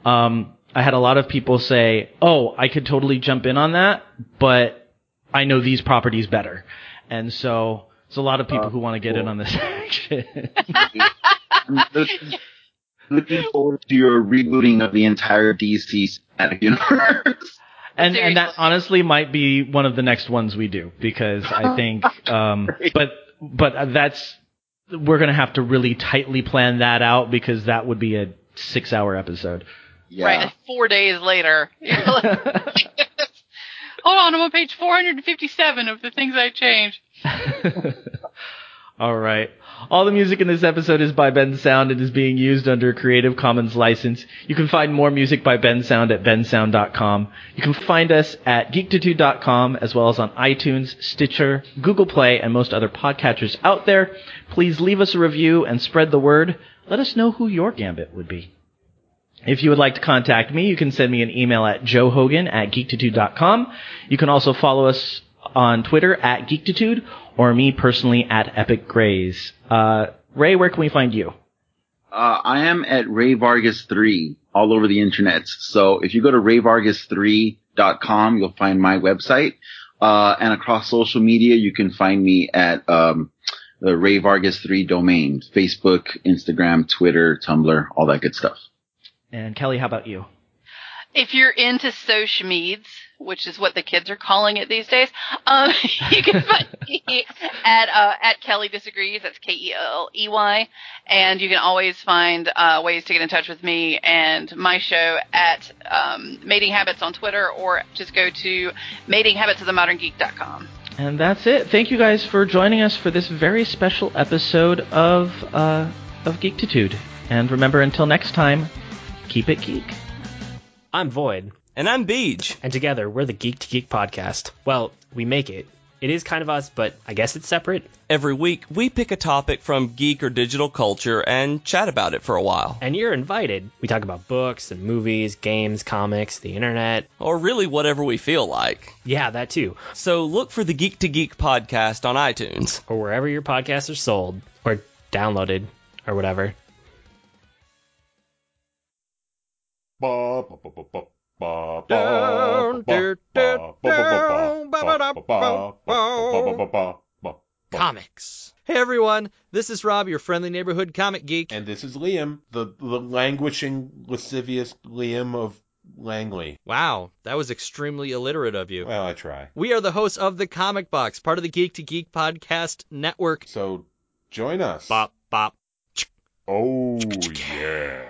um, I had a lot of people say, "Oh, I could totally jump in on that, but I know these properties better," and so there's a lot of people Oh, who want to get in on this action. Looking, looking forward to your rebooting of the entire DC cinematic universe. and and that honestly might be one of the next ones we do because I think, um, but but that's we're gonna have to really tightly plan that out because that would be a six hour episode. Yeah. Right, and four days later. like, Hold on, I'm on page 457 of the things I changed. All right. All the music in this episode is by Bensound and is being used under a Creative Commons license. You can find more music by Bensound at bensound.com. You can find us at geektitude.com as well as on iTunes, Stitcher, Google Play, and most other podcatchers out there. Please leave us a review and spread the word. Let us know who your gambit would be. If you would like to contact me, you can send me an email at joehogan at geektitude.com. You can also follow us on Twitter at geektitude or me personally at Epic Grays. Uh, Ray, where can we find you? Uh, I am at Ray Vargas 3 all over the internet. So if you go to rayvargas3.com, you'll find my website. Uh, and across social media, you can find me at, um, the Ray Vargas 3 domain, Facebook, Instagram, Twitter, Tumblr, all that good stuff. And Kelley, how about you? If you're into social meds, which is what the kids are calling it these days, um, you can find me at uh, at Kelley Disagrees. That's K E L E Y, and you can always find uh, ways to get in touch with me and my show at um, Mating Habits on Twitter, or just go to matinghabitsofthemoderngeek.com. And that's it. Thank you guys for joining us for this very special episode of uh, of Geektitude. And remember, until next time, keep it geek. I'm Void, And I'm Beej. and together we're the Geek to Geek podcast. Well, we make it. It is kind of us, but I guess it's separate. Every week, we pick a topic from geek or digital culture and chat about it for a while. And you're invited. We talk about books and movies, games, comics, the internet. Or really whatever we feel like. Yeah, that too. So look for the Geek to Geek podcast on iTunes. Or wherever your podcasts are sold or downloaded or whatever. Comics. Hey everyone, this is Rob, your friendly neighborhood comic geek. And this is Liam, the, the languishing, lascivious Liam of Langley. Wow, that was extremely illiterate of you. Well, I try. We are the hosts of the Comic Box, part of the Geek to Geek podcast network. So join us. Bop, bop. Oh, yeah.